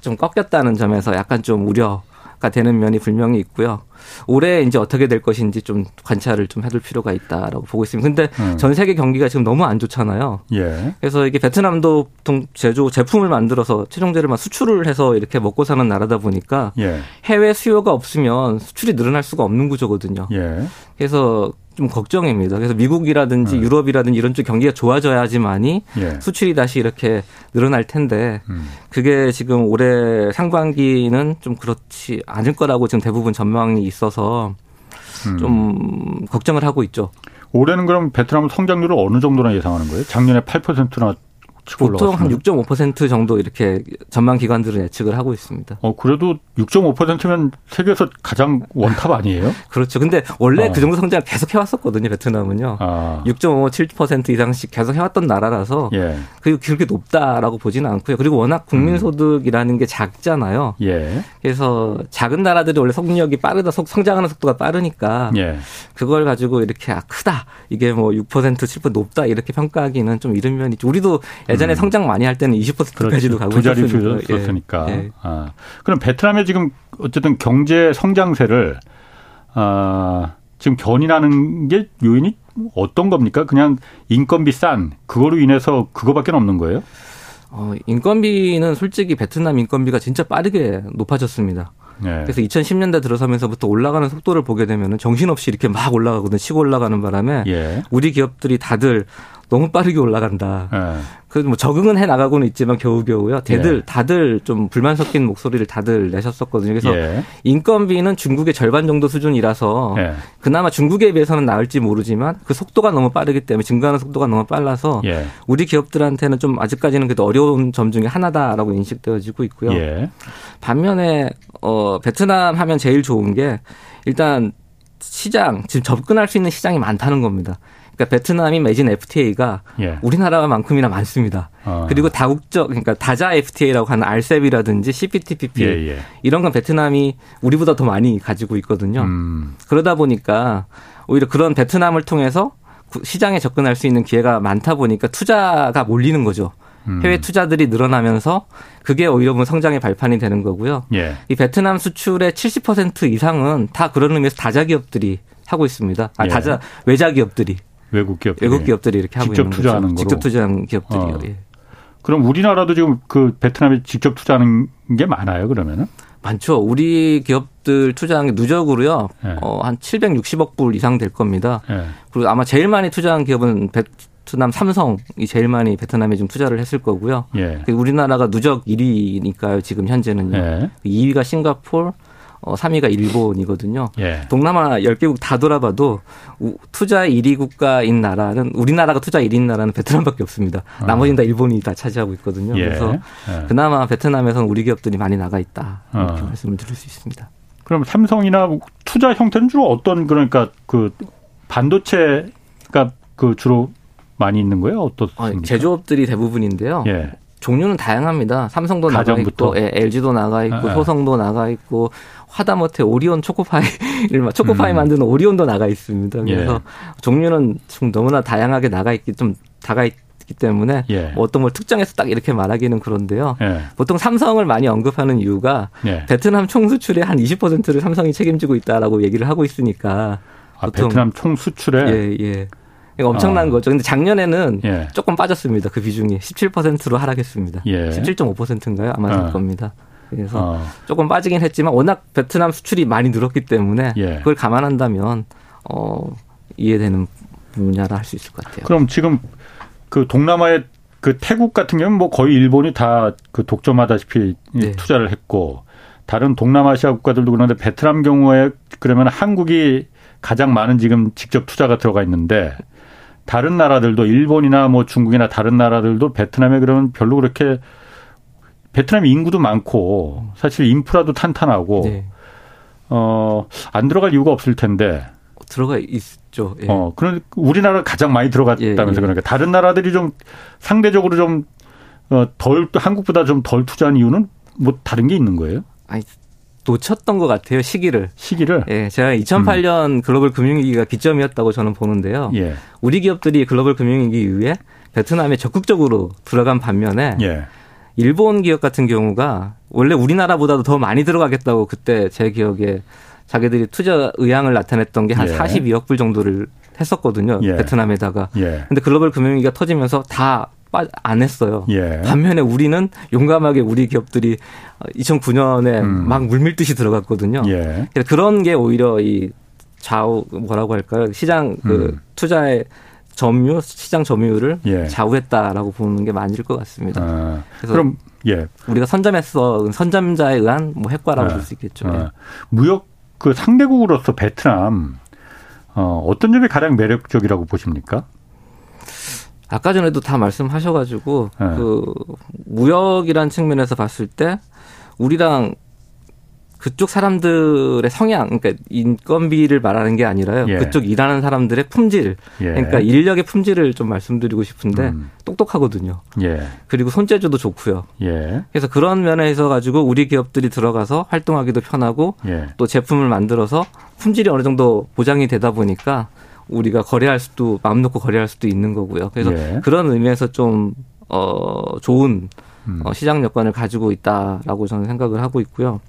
좀 꺾였다는 점에서 약간 좀 우려 가 되는 면이 분명히 있고요. 올해 이제 어떻게 될 것인지 좀 관찰을 좀 해둘 필요가 있다라고 보고 있습니다. 근데 음. 전 세계 경기가 지금 너무 안 좋잖아요. 예. 그래서 이게 베트남도 보통 제조 제품을 만들어서 최종재료만 수출을 해서 이렇게 먹고 사는 나라다 보니까 예. 해외 수요가 없으면 수출이 늘어날 수가 없는 구조거든요. 예. 그래서 좀 걱정입니다. 그래서 미국이라든지 네. 유럽이라든지 이런 쪽 경기가 좋아져야지만이 예. 수출이 다시 이렇게 늘어날 텐데 음. 그게 지금 올해 상반기는 좀 그렇지 않을 거라고 지금 대부분 전망이 있어서 음. 좀 걱정을 하고 있죠. 올해는 그럼 베트남 성장률을 어느 정도나 예상하는 거예요? 작년에 8%나 보통 한6.5% 정도 이렇게 전망 기관들은 예측을 하고 있습니다. 어 그래도 6.5%면 세계에서 가장 원탑 아니에요? 그렇죠. 근데 원래 어. 그 정도 성장을 계속 해왔었거든요. 베트남은요. 아. 6.5, 7% 이상씩 계속 해왔던 나라라서 예. 그게 그렇게 높다라고 보지는 않고요. 그리고 워낙 국민소득이라는 게 작잖아요. 예. 그래서 작은 나라들이 원래 성장력이 빠르다, 성장하는 속도가 빠르니까 예. 그걸 가지고 이렇게 아 크다 이게 뭐 6% 7% 높다 이렇게 평가하기는 좀 이른 면이 죠 우리도 예전에 음. 성장 많이 할 때는 20%까지도 가고 두 자리 수였으니까. 예. 예. 아. 그럼 베트남의 지금 어쨌든 경제 성장세를 아, 지금 견인하는 게 요인이 어떤 겁니까? 그냥 인건비 싼 그거로 인해서 그거밖에 없는 거예요? 어, 인건비는 솔직히 베트남 인건비가 진짜 빠르게 높아졌습니다. 네. 그래서 2010년대 들어서면서부터 올라가는 속도를 보게 되면 정신없이 이렇게 막 올라가거든 치고 올라가는 바람에 예. 우리 기업들이 다들 너무 빠르게 올라간다. 네. 그뭐 적응은 해 나가고는 있지만 겨우겨우요. 대들 예. 다들 좀 불만 섞인 목소리를 다들 내셨었거든요. 그래서 예. 인건비는 중국의 절반 정도 수준이라서 예. 그나마 중국에 비해서는 나을지 모르지만 그 속도가 너무 빠르기 때문에 증가하는 속도가 너무 빨라서 예. 우리 기업들한테는 좀 아직까지는 그래도 어려운 점 중에 하나다라고 인식되어지고 있고요. 예. 반면에 어 베트남 하면 제일 좋은 게 일단 시장 지금 접근할 수 있는 시장이 많다는 겁니다. 그러니까 베트남이 맺은 FTA가 예. 우리나라만큼이나 많습니다. 어. 그리고 다국적 그러니까 다자 FTA라고 하는 RCEP이라든지 CPTPP 예, 예. 이런 건 베트남이 우리보다 더 많이 가지고 있거든요. 음. 그러다 보니까 오히려 그런 베트남을 통해서 시장에 접근할 수 있는 기회가 많다 보니까 투자가 몰리는 거죠. 음. 해외 투자들이 늘어나면서 그게 오히려 뭐 성장의 발판이 되는 거고요. 예. 이 베트남 수출의 70% 이상은 다 그런 의미에서 다자 기업들이 하고 있습니다. 아, 예. 다자 외자 기업들이. 외국 기업 외국 기업들이 이렇게 하고 직접 투자하는 거죠. 직접 투자하는 기업들이요. 어. 예. 그럼 우리나라도 지금 그 베트남에 직접 투자하는 게 많아요, 그러면은? 많죠. 우리 기업들 투자한 게 누적으로요. 예. 어, 한 760억 불 이상 될 겁니다. 예. 그리고 아마 제일 많이 투자한 기업은 베트남 삼성이 제일 많이 베트남에 좀 투자를 했을 거고요. 예. 우리나라가 누적 1위니까요. 지금 현재는요. 2위가 예. 싱가폴, 어, 3위가 일본이거든요. 예. 동남아 10개국 다 돌아봐도 투자 1위 국가인 나라는 우리나라가 투자 1위인 나라는 베트남밖에 없습니다. 어. 나머지는 다 일본이 다 차지하고 있거든요. 예. 그래서 예. 그나마 베트남에서는 우리 기업들이 많이 나가 있다. 이렇게 어. 말씀을 드릴 수 있습니다. 그럼 삼성이나 투자 형태는 주로 어떤 그러니까 그 반도체가 그 주로 많이 있는 거예요? 어떻습니까? 아, 제조업들이 대부분인데요. 예. 종류는 다양합니다. 삼성도 나가 있고, 예, LG도 나가 있고, 아, 아. 효성도 나가 있고, 하다못해 오리온 초코파이를 초코파이 음. 만드는 오리온도 나가 있습니다. 그래서 예. 종류는 좀 너무나 다양하게 나가 있기 좀 다가 있 기 때문에 예. 뭐 어떤 걸 특정해서 딱 이렇게 말하기는 그런데요. 예. 보통 삼성을 많이 언급하는 이유가 예. 베트남 총 수출의 한 20%를 삼성이 책임지고 있다라고 얘기를 하고 있으니까 아, 베트남 총 수출에 예 예. 그러니까 엄청난 어. 거죠. 근데 작년에는 예. 조금 빠졌습니다. 그 비중이 17%로 하락했습니다. 예. 17.5%인가요? 아마 될 어. 겁니다. 그래서 어. 조금 빠지긴 했지만 워낙 베트남 수출이 많이 늘었기 때문에 예. 그걸 감안한다면 어 이해되는 분야라 할 수 있을 것 같아요. 그럼 지금 그 동남아의 그 태국 같은 경우는 뭐 거의 일본이 다 그 독점하다시피 네. 투자를 했고 다른 동남아시아 국가들도 그런데 베트남 경우에 그러면 한국이 가장 많은 지금 직접 투자가 들어가 있는데 다른 나라들도 일본이나 뭐 중국이나 다른 나라들도 베트남에 그러면 별로 그렇게 베트남 인구도 많고 사실 인프라도 탄탄하고 네. 어안 들어갈 이유가 없을 텐데 들어가 있죠. 예. 어 그런 우리나라 가장 많이 들어갔다면서 예, 예. 그러니까 다른 나라들이 좀 상대적으로 좀덜 어, 한국보다 좀 덜 투자한 이유는 뭐 다른 게 있는 거예요? 아니 놓쳤던 것 같아요 시기를. 시기를. 예, 제가 2008년 음. 글로벌 금융위기가 기점이었다고 저는 보는데요. 예. 우리 기업들이 글로벌 금융위기 이후에 베트남에 적극적으로 들어간 반면에. 예. 일본 기업 같은 경우가 원래 우리나라보다도 더 많이 들어가겠다고 그때 제 기억에 자기들이 투자 의향을 나타냈던 게 한 42억 예. 불 정도를 했었거든요. 예. 베트남에다가. 예. 근데 글로벌 금융위기가 터지면서 다 안 했어요. 예. 반면에 우리는 용감하게 우리 기업들이 2009년에 음. 막 물밀듯이 들어갔거든요. 예. 그런 게 오히려 이 좌우 뭐라고 할까요? 시장 그 음. 투자의 점유 시장 점유율을 예. 좌우했다라고 보는 게 맞을 것 같습니다. 아, 그래서 그럼 예 우리가 선점했어 선점자에 의한 뭐 효과라고 아, 볼수 있겠죠. 아, 무역 그 상대국으로서 베트남 어, 어떤 점이 가장 매력적이라고 보십니까? 아까 전에도 다 말씀하셔가지고 네. 그 무역이란 측면에서 봤을 때 우리랑 그쪽 사람들의 성향, 그러니까 인건비를 말하는 게 아니라요. 예. 그쪽 일하는 사람들의 품질, 예. 그러니까 인력의 품질을 좀 말씀드리고 싶은데 음. 똑똑하거든요. 예. 그리고 손재주도 좋고요. 예. 그래서 그런 면에서 가지고 우리 기업들이 들어가서 활동하기도 편하고 예. 또 제품을 만들어서 품질이 어느 정도 보장이 되다 보니까 우리가 거래할 수도 마음 놓고 거래할 수도 있는 거고요. 그래서 예. 그런 의미에서 좀 어, 좋은 음. 어, 시장 여건을 가지고 있다라고 저는 생각을 하고 있고요.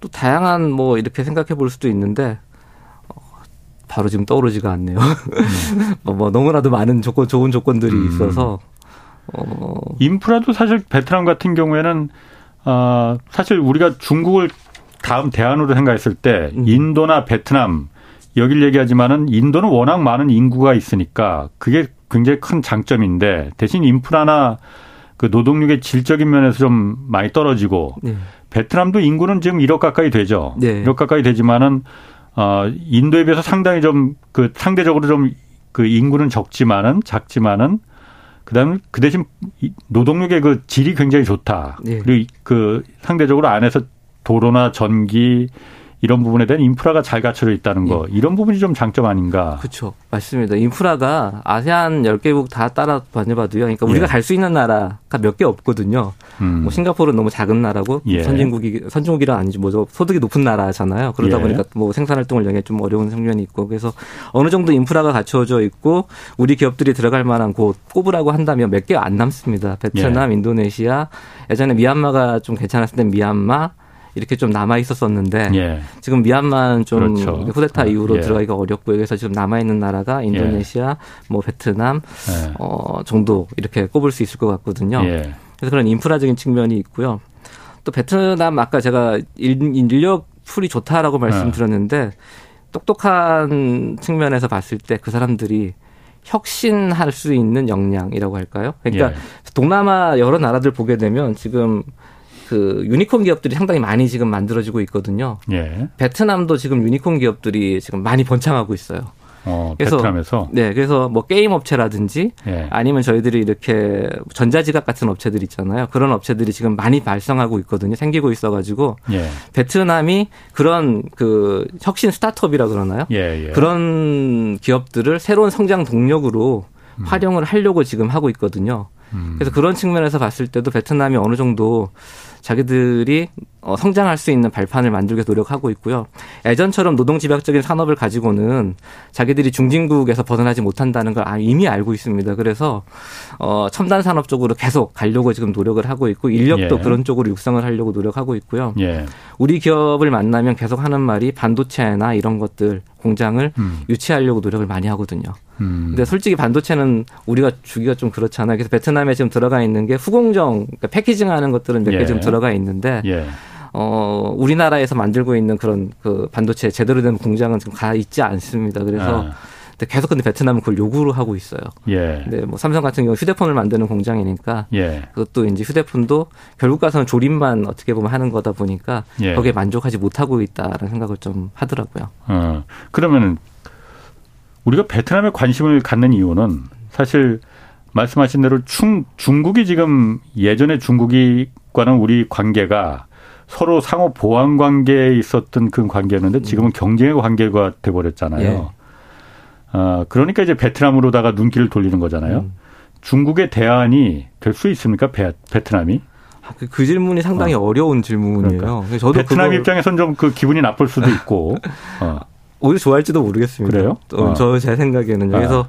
또 다양한 뭐 이렇게 생각해 볼 수도 있는데 어, 바로 지금 떠오르지가 않네요. 음. 뭐, 뭐 너무나도 많은 조건 좋은 조건들이 음. 있어서 어. 인프라도 사실 베트남 같은 경우에는 어, 사실 우리가 중국을 다음 대안으로 생각했을 때 음. 인도나 베트남 여길 얘기하지만은 인도는 워낙 많은 인구가 있으니까 그게 굉장히 큰 장점인데 대신 인프라나 그 노동력의 질적인 면에서 좀 많이 떨어지고 네. 베트남도 인구는 지금 1억 가까이 되죠. 네. 1억 가까이 되지만은 어 인도에 비해서 상당히 좀 그 상대적으로 좀 그 인구는 적지만은 작지만은 그다음에 그 대신 노동력의 그 질이 굉장히 좋다. 네. 그리고 그 상대적으로 안에서 도로나 전기 이런 부분에 대한 인프라가 잘 갖춰져 있다는 거 예. 이런 부분이 좀 장점 아닌가? 그렇죠, 맞습니다. 인프라가 아세안 10개국 다 따라 다녀봐도요. 그러니까 우리가 예. 갈수 있는 나라가 몇 개 없거든요. 음. 뭐 싱가포르는 너무 작은 나라고 예. 선진국이 선진국이라 아니지 뭐 소득이 높은 나라잖아요. 그러다 예. 보니까 뭐 생산 활동을 영해 좀 어려운 측면이 있고 그래서 어느 정도 인프라가 갖춰져 있고 우리 기업들이 들어갈 만한 곳 꼽으라고 한다면 몇 개 안 남습니다. 베트남, 예. 인도네시아, 예전에 미얀마가 좀 괜찮았을 때 미얀마 이렇게 좀 남아 있었었는데 예. 지금 미얀마는 좀 그렇죠. 후데타 이후로 예. 들어가기가 어렵고요. 그래서 지금 남아 있는 나라가 인도네시아, 예. 뭐 베트남 예. 어 정도 이렇게 꼽을 수 있을 것 같거든요. 예. 그래서 그런 인프라적인 측면이 있고요. 또 베트남 아까 제가 인력 풀이 좋다라고 말씀드렸는데 똑똑한 측면에서 봤을 때 그 사람들이 혁신할 수 있는 역량이라고 할까요? 그러니까 예. 동남아 여러 나라들 보게 되면 지금 그 유니콘 기업들이 상당히 많이 지금 만들어지고 있거든요. 예. 베트남도 지금 유니콘 기업들이 지금 많이 번창하고 있어요. 어, 그래서 베트남에서 네, 그래서 뭐 게임 업체라든지 예. 아니면 저희들이 이렇게 전자지갑 같은 업체들 있잖아요. 그런 업체들이 지금 많이 발생하고 있거든요. 생기고 있어가지고 예. 베트남이 그런 그 혁신 스타트업이라 그러나요? 예, 예. 그런 기업들을 새로운 성장 동력으로 음. 활용을 하려고 지금 하고 있거든요. 음. 그래서 그런 측면에서 봤을 때도 베트남이 어느 정도 자기들이 어, 성장할 수 있는 발판을 만들기 위해서 노력하고 있고요. 예전처럼 노동 집약적인 산업을 가지고는 자기들이 중진국에서 벗어나지 못한다는 걸 아, 이미 알고 있습니다. 그래서 어, 첨단 산업 쪽으로 계속 가려고 지금 노력을 하고 있고 인력도 예. 그런 쪽으로 육성을 하려고 노력하고 있고요. 예. 우리 기업을 만나면 계속 하는 말이 반도체나 이런 것들 공장을 음. 유치하려고 노력을 많이 하거든요. 음. 근데 솔직히 반도체는 우리가 주기가 좀 그렇잖아요. 그래서 베트남에 지금 들어가 있는 게 후공정, 그러니까 패키징 하는 것들은 몇 개좀 예. 들어가 있는데 예. 어, 우리나라에서 만들고 있는 그런 그 반도체 제대로 된 공장은 지금 가 있지 않습니다. 그래서 아. 근데 계속 근데 베트남은 그걸 요구를 하고 있어요. 예. 근데 뭐 삼성 같은 경우 휴대폰을 만드는 공장이니까 예. 그것도 이제 휴대폰도 결국 가서는 조립만 어떻게 보면 하는 거다 보니까 예. 거기에 만족하지 못하고 있다라는 생각을 좀 하더라고요. 어. 그러면은 우리가 베트남에 관심을 갖는 이유는 사실 말씀하신 대로 중, 중국이 지금 예전에 중국이과는 우리 관계가 서로 상호 보완 관계에 있었던 그 관계였는데 지금은 경쟁의 관계가 돼버렸잖아요. 예. 어, 그러니까 이제 베트남으로다가 눈길을 돌리는 거잖아요. 음. 중국의 대안이 될 수 있습니까? 베, 베트남이? 아, 그, 그, 질문이 상당히 어. 려운 질문이에요. 그러니까. 저도 베트남 입장에선 좀 그 기분이 나쁠 수도 있고. 어. 오히려 좋아할지도 모르겠습니다. 그래요? 어. 저제 생각에는. 아. 그래서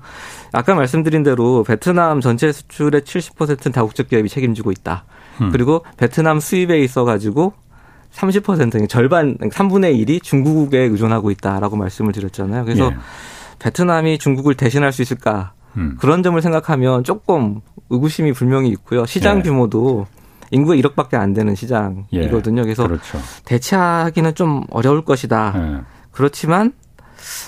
아 까 말씀드린 대로 베트남 전체 수출의 70%는 다국적 기업이 책임지고 있다. 음. 그리고 베트남 수입에 있어 가지고 30% 절반 3분의 1이 중국에 의존하고 있다라고 말씀을 드렸잖아요. 그래서 예. 베트남이 중국을 대신할 수 있을까? 음. 그런 점을 생각하면 조금 의구심이 분명히 있고요. 시장 예. 규모도 인구가 1억밖에 안 되는 시장이거든요. 예. 그래서 그렇죠. 대체하기는 좀 어려울 것이다. 예. 그렇지만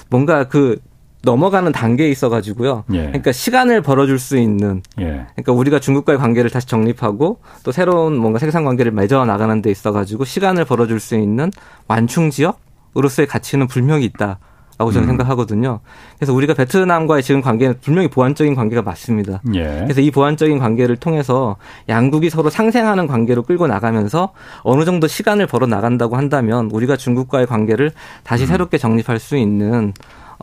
뭔가 그 넘어가는 단계에 있어가지고요. 예. 그러니까 시간을 벌어줄 수 있는. 예. 그러니까 우리가 중국과의 관계를 다시 정립하고 또 새로운 뭔가 생산 관계를 맺어 나가는 데 있어가지고 시간을 벌어줄 수 있는 완충 지역으로서의 가치는 분명히 있다. 라고 저는 음. 생각하거든요. 그래서 우리가 베트남과의 지금 관계는 분명히 보완적인 관계가 맞습니다. 예. 그래서 이 보완적인 관계를 통해서 양국이 서로 상생하는 관계로 끌고 나가면서 어느 정도 시간을 벌어 나간다고 한다면 우리가 중국과의 관계를 다시 음. 새롭게 정립할 수 있는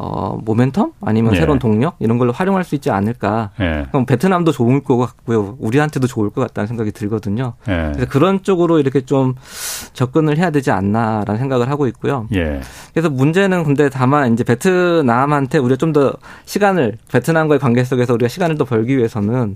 어, 모멘텀 아니면 예. 새로운 동력 이런 걸로 활용할 수 있지 않을까. 예. 그럼 베트남도 좋을 것 같고요. 우리한테도 좋을 것 같다는 생각이 들거든요. 예. 그래서 그런 쪽으로 이렇게 좀 접근을 해야 되지 않나라는 생각을 하고 있고요. 예. 그래서 문제는 근데 다만 이제 베트남한테 우리가 좀 더 시간을 베트남과의 관계 속에서 우리가 시간을 더 벌기 위해서는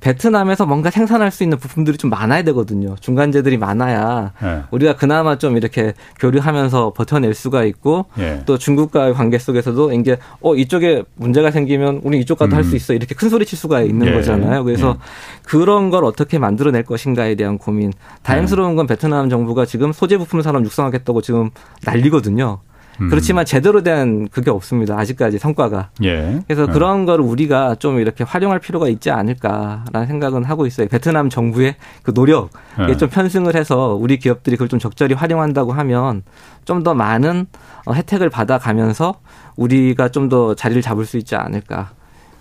베트남에서 뭔가 생산할 수 있는 부품들이 좀 많아야 되거든요. 중간재들이 많아야 예. 우리가 그나마 좀 이렇게 교류하면서 버텨낼 수가 있고 예. 또 중국과의 관계 속에서도 이제 어 이쪽에 문제가 생기면 우리 이쪽 가도 음. 할수 있어 이렇게 큰 소리 칠 수가 있는 예. 거잖아요. 그래서 예. 그런 걸 어떻게 만들어낼 것인가에 대한 고민. 다행스러운 건 베트남 정부가 지금 소재 부품 산업 육성하겠다고 지금 난리거든요. 음. 그렇지만 제대로 된 그게 없습니다. 아직까지 성과가. 예. 그래서 예. 그런 거를 우리가 좀 이렇게 활용할 필요가 있지 않을까라는 생각은 하고 있어요. 베트남 정부의 그 노력에 예. 좀 편승을 해서 우리 기업들이 그걸 좀 적절히 활용한다고 하면 좀 더 많은 어, 혜택을 받아가면서 우리가 좀 더 자리를 잡을 수 있지 않을까.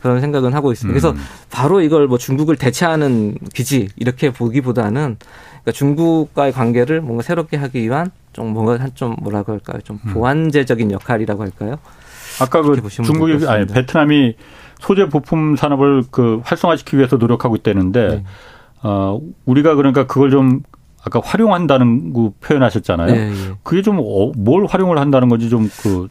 그런 생각은 하고 있습니다. 그래서 음. 바로 이걸 뭐 중국을 대체하는 기지 이렇게 보기보다는 그러니까 중국과의 관계를 뭔가 새롭게 하기 위한 좀 뭔가 좀 뭐라고 할까요? 좀 음. 보완제적인 역할이라고 할까요? 아까 그 중국이 아니 베트남이 소재 부품 산업을 그 활성화시키기 위해서 노력하고 있다는데 네. 어 우리가 그러니까 그걸 좀 아까 활용한다는 그 표현하셨잖아요. 네, 네. 그게 좀뭘 어, 활용을 한다는 건지 좀 그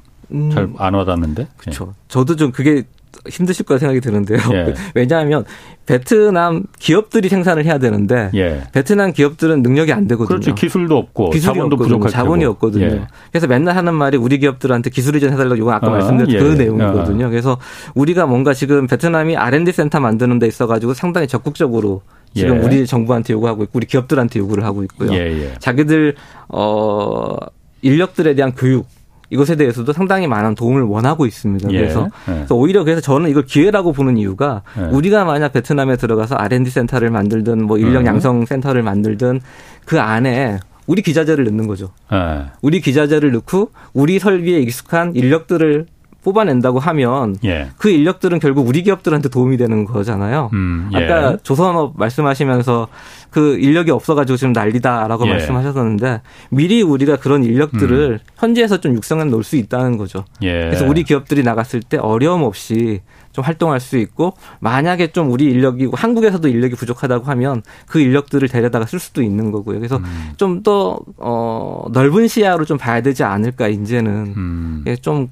잘안 음. 와닿는데. 그렇죠. 네. 저도 좀 그게 힘드실 거라 생각이 드는데요. 예. 왜냐하면 베트남 기업들이 생산을 해야 되는데 예. 베트남 기업들은 능력이 안 되거든요. 그렇죠. 기술도 없고 기술이 자본도 부족할 자본이. 없거든요. 예. 그래서 맨날 하는 말이 우리 기업들한테 기술 이전 해달라고 이건 아까 아, 말씀드린 그 예. 내용이거든요. 아. 그래서 우리가 뭔가 지금 베트남이 R&D 센터 만드는 데 있어가지고 상당히 적극적으로 지금 예. 우리 정부한테 요구하고 있고 우리 기업들한테 요구를 하고 있고요. 예, 자기들 어 인력들에 대한 교육 이것에 대해서도 상당히 많은 도움을 원하고 있습니다. 예. 그래서, 예. 그래서 오히려 그래서 저는 이걸 기회라고 보는 이유가 예. 우리가 만약 베트남에 들어가서 R&D 센터를 만들든 뭐 인력 음. 양성 센터를 만들든 그 안에 우리 기자재를 넣는 거죠. 예. 우리 기자재를 넣고 우리 설비에 익숙한 인력들을 뽑아낸다고 하면 예. 그 인력들은 결국 우리 기업들한테 도움이 되는 거잖아요. 음, 예. 아까 조선업 말씀하시면서 그 인력이 없어가지고 지금 난리다라고 예. 말씀하셨었는데 미리 우리가 그런 인력들을 음. 현지에서 좀 육성해 놓을 수 있다는 거죠. 예. 그래서 우리 기업들이 나갔을 때 어려움 없이 좀 활동할 수 있고 만약에 좀 우리 인력이 한국에서도 인력이 부족하다고 하면 그 인력들을 데려다가 쓸 수도 있는 거고요. 그래서 음. 좀더 어, 넓은 시야로 좀 봐야 되지 않을까 이제는 음. 예, 좀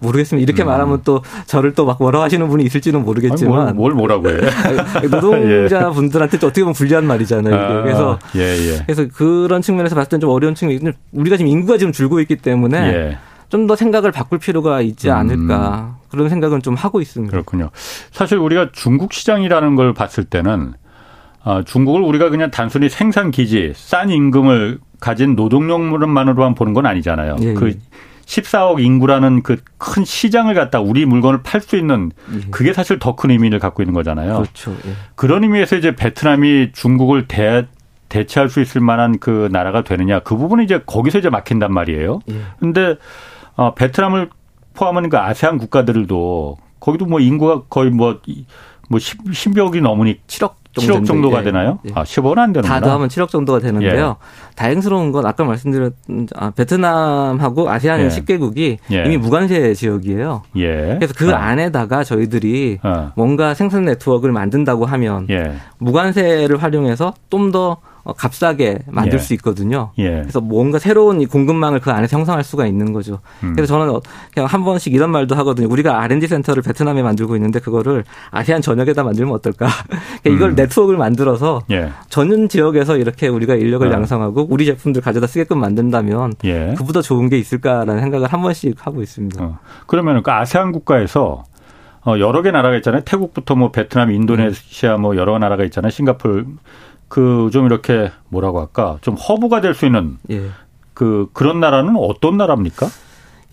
모르겠습니다. 이렇게 음. 말하면 또 저를 또 막 뭐라 하시는 분이 있을지는 모르겠지만 아니, 뭘, 뭘, 뭐라고 해? 노동자 분들한테 또 어떻게 보면 불리한 말이잖아요. 아, 그래서 예, 예. 그래서 그런 측면에서 봤을 땐좀 어려운 측면이 우리가 지금 인구가 지금 줄고 있기 때문에 예. 좀더 생각을 바꿀 필요가 있지 않을까 음. 그런 생각은 좀 하고 있습니다. 그렇군요. 사실 우리가 중국 시장이라는 걸 봤을 때는 어, 중국을 우리가 그냥 단순히 생산 기지, 싼 임금을 가진 노동력만으로만 보는 건 아니잖아요. 예, 그 예. 14억 인구라는 그 큰 시장을 갖다 우리 물건을 팔 수 있는 예. 그게 사실 더 큰 의미를 갖고 있는 거잖아요. 그렇죠. 예. 그런 의미에서 이제 베트남이 중국을 대, 대체할 수 있을 만한 그 나라가 되느냐 그 부분은 이제 거기서 이제 막힌단 말이에요. 예. 근데 어, 베트남을 포함한 그 아세안 국가들도 거기도 뭐 인구가 거의 뭐뭐 뭐 10여억이 넘으니 7억 7억 정도가 예, 되나요? 예. 아, 10억은 안 되는구나. 다 더하면 7억 정도가 되는데요. 예. 다행스러운 건 아까 말씀드린 아, 베트남하고 아세안 예. 10개국이 예. 이미 무관세 지역이에요. 예. 그래서 그 어. 안에다가 저희들이 어. 뭔가 생산 네트워크를 만든다고 하면 예. 무관세를 활용해서 좀더 어, 값싸게 만들 예. 수 있거든요. 예. 그래서 뭔가 새로운 이 공급망을 그 안에서 형성할 수가 있는 거죠. 음. 그래서 저는 그냥 한 번씩 이런 말도 하거든요. 우리가 R&D 센터를 베트남에 만들고 있는데 그거를 아시안 전역에다 만들면 어떨까? 그러니까 이걸 음. 네트워크를 만들어서 예. 전 지역에서 이렇게 우리가 인력을 어. 양성하고 우리 제품들 가져다 쓰게끔 만든다면 예. 그보다 좋은 게 있을까라는 생각을 한 번씩 하고 있습니다. 어. 그러면 그 아세안 국가에서 어, 여러 개 나라가 있잖아요. 태국부터 뭐 베트남, 인도네시아 뭐 여러 나라가 있잖아요. 싱가폴 그 좀 이렇게 뭐라고 할까 좀 허브가 될 수 있는 예. 그 그런 나라는 어떤 나라입니까?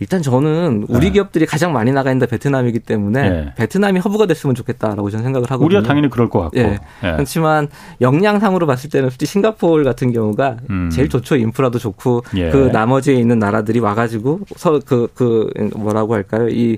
일단 저는 우리 네. 기업들이 가장 많이 나가 있는 베트남이기 때문에 네. 베트남이 허브가 됐으면 좋겠다라고 저는 생각을 하거든요. 우리가 당연히 그럴 것 같고. 예. 예. 그렇지만 역량상으로 봤을 때는 솔직히 싱가포르 같은 경우가 음. 제일 좋죠. 인프라도 좋고 예. 그 나머지에 있는 나라들이 와가지고 서그그 그 뭐라고 할까요? 이그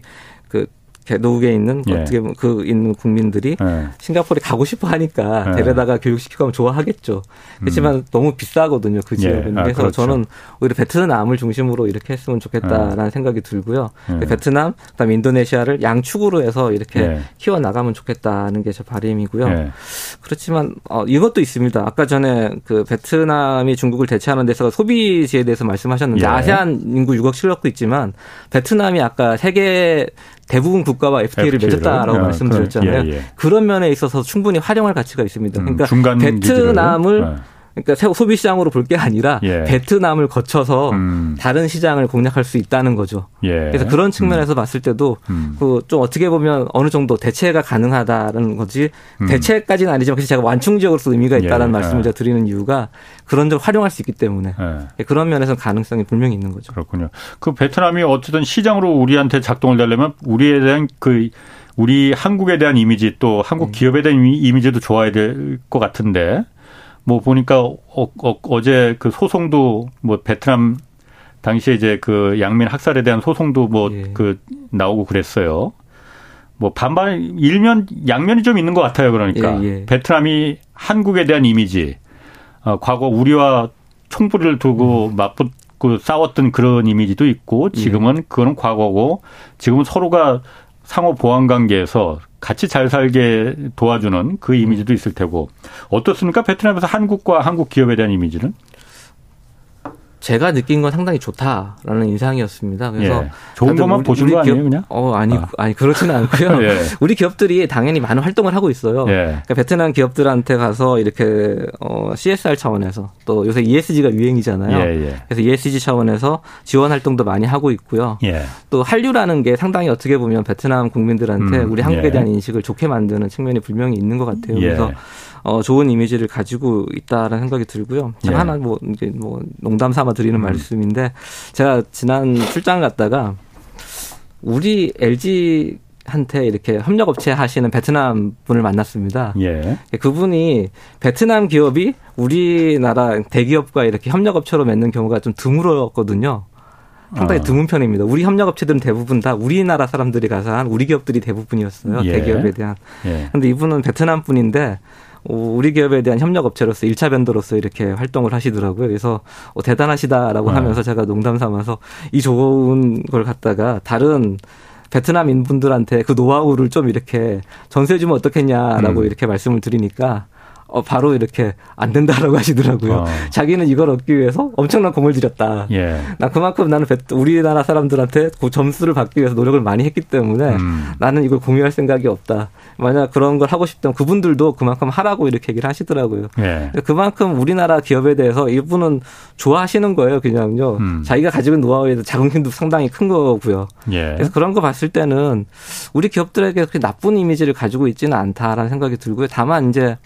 노국에 있는 예. 어떻게 보면 그 있는 국민들이 예. 싱가포르에 가고 싶어 하니까 예. 데려다가 교육시키고 하면 좋아하겠죠. 그렇지만 음. 너무 비싸거든요. 그 예. 지역은. 아, 그래서 그렇죠. 저는 오히려 베트남을 중심으로 이렇게 했으면 좋겠다라는 예. 생각이 들고요. 예. 베트남, 그다음 인도네시아를 양축으로 해서 이렇게 키워 나가면 좋겠다는 게 제 바람이고요. 그렇지만 어, 이것도 있습니다. 아까 전에 그 베트남이 중국을 대체하는 데서 소비지에 대해서 말씀하셨는데 아세안 인구 6억 7억도 있지만 베트남이 아까 세계 대부분 국가와 FTA를 FTA를. 맺었다라고 야, 말씀드렸잖아요. 예, 예. 그런 면에 있어서 충분히 활용할 가치가 있습니다. 음, 그러니까 음, 베트남을 네. 그러니까 소비 시장으로 볼 게 아니라 예. 베트남을 거쳐서 음. 다른 시장을 공략할 수 있다는 거죠. 예. 그래서 그런 측면에서 음. 봤을 때도 음. 그좀 어떻게 보면 어느 정도 대체가 가능하다는 거지 음. 대체까지는 아니지만 그래서 제가 완충 지역으로서 의미가 있다는 예. 말씀을 제가 드리는 이유가 그런 점 활용할 수 있기 때문에 예. 그런 면에서 가능성이 분명히 있는 거죠. 그렇군요. 그 베트남이 어쨌든 시장으로 우리한테 작동을 되려면 우리에 대한 그 우리 한국에 대한 이미지 또 한국 음. 기업에 대한 이미지도 좋아야 될 것 같은데 뭐 보니까 어, 어, 제그 소송도 뭐 베트남 당시에 이제 그 양민 학살에 대한 소송도 뭐그 예. 나오고 그랬어요. 뭐 반반 일면 양면이 좀 있는 것 같아요. 그러니까 예, 예. 베트남이 한국에 대한 이미지, 어, 과거 우리와 총부리를 두고 음. 맞붙고 싸웠던 그런 이미지도 있고 지금은 예. 그거는 과거고 지금은 서로가 상호 보완 관계에서 같이 잘 살게 도와주는 그 이미지도 있을 테고 어떻습니까? 베트남에서 한국과 한국 기업에 대한 이미지는? 제가 느낀 건 상당히 좋다라는 인상이었습니다. 그래서 예. 좋은 것만 우리, 보신 우리 거 아니에요, 그냥? 어, 아니, 아. 아니 그렇지는 않고요. 예. 우리 기업들이 당연히 많은 활동을 하고 있어요. 예. 그러니까 베트남 기업들한테 가서 이렇게 어, CSR 차원에서 또 요새 ESG가 유행이잖아요. 예, 예. 그래서 ESG 차원에서 지원 활동도 많이 하고 있고요. 예. 또 한류라는 게 상당히 어떻게 보면 베트남 국민들한테 음, 우리 한국에 대한 인식을 좋게 만드는 측면이 분명히 있는 것 같아요. 그래서 어, 좋은 이미지를 가지고 있다라는 생각이 들고요. 제가 예. 하나 뭐 이제 뭐 농담 삼아 드리는 음. 말씀인데 제가 지난 출장 갔다가 우리 LG 한테 이렇게 협력업체 하시는 베트남 분을 만났습니다. 예. 그분이 베트남 기업이 우리나라 대기업과 이렇게 협력업체로 맺는 경우가 좀 드물었거든요. 상당히 아. 드문 편입니다. 우리 협력업체들은 대부분 다 우리나라 사람들이 가서 한 우리 기업들이 대부분이었어요. 예. 대기업에 대한. 예. 근데 이분은 베트남 분인데 우리 기업에 대한 협력 업체로서 1차 벤더로서 이렇게 활동을 하시더라고요. 그래서 어, 대단하시다라고 네. 하면서 제가 농담 삼아서 이 좋은 걸 갖다가 다른 베트남인 분들한테 그 노하우를 좀 이렇게 전수해 주면 어떻겠냐라고 음. 이렇게 말씀을 드리니까 어, 바로 이렇게 안 된다라고 하시더라고요. 어. 자기는 이걸 얻기 위해서 엄청난 공을 들였다. 예. 나 그만큼 나는 우리나라 사람들한테 그 점수를 받기 위해서 노력을 많이 했기 때문에 음. 나는 이걸 공유할 생각이 없다. 만약 그런 걸 하고 싶다면 그분들도 그만큼 하라고 이렇게 얘기를 하시더라고요. 예. 그만큼 우리나라 기업에 대해서 이분은 좋아하시는 거예요, 그냥요. 음. 자기가 가지고 있는 노하우에 도 자긍심도 상당히 큰 거고요. 예. 그래서 그런 거 봤을 때는 우리 기업들에게 그렇게 나쁜 이미지를 가지고 있지는 않다라는 생각이 들고요. 다만 이제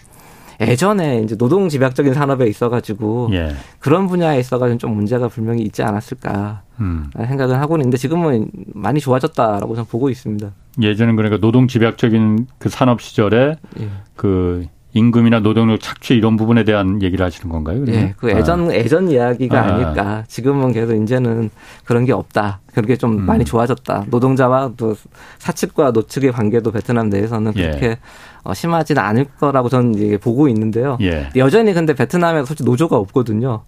예전에 이제 노동 집약적인 산업에 있어가지고 예. 그런 분야에 있어가지고 좀 문제가 분명히 있지 않았을까 음. 생각을 하고 있는데 지금은 많이 좋아졌다라고 저는 보고 있습니다. 예전엔 그러니까 노동 집약적인 그 산업 시절에 예. 그 임금이나 노동력 착취 이런 부분에 대한 얘기를 하시는 건가요? 그러면? 예, 그 예전 아. 예전 이야기가 아. 닐까 지금은 계속 이제는 그런 게 없다. 그렇게 좀 음. 많이 좋아졌다. 노동자와 또 사측과 노측의 관계도 베트남 내에서는 예. 그렇게 예. 어, 심하지는 않을 거라고 저는 이제 보고 있는데요. 예. 여전히 근데 베트남에 솔직히 노조가 없거든요.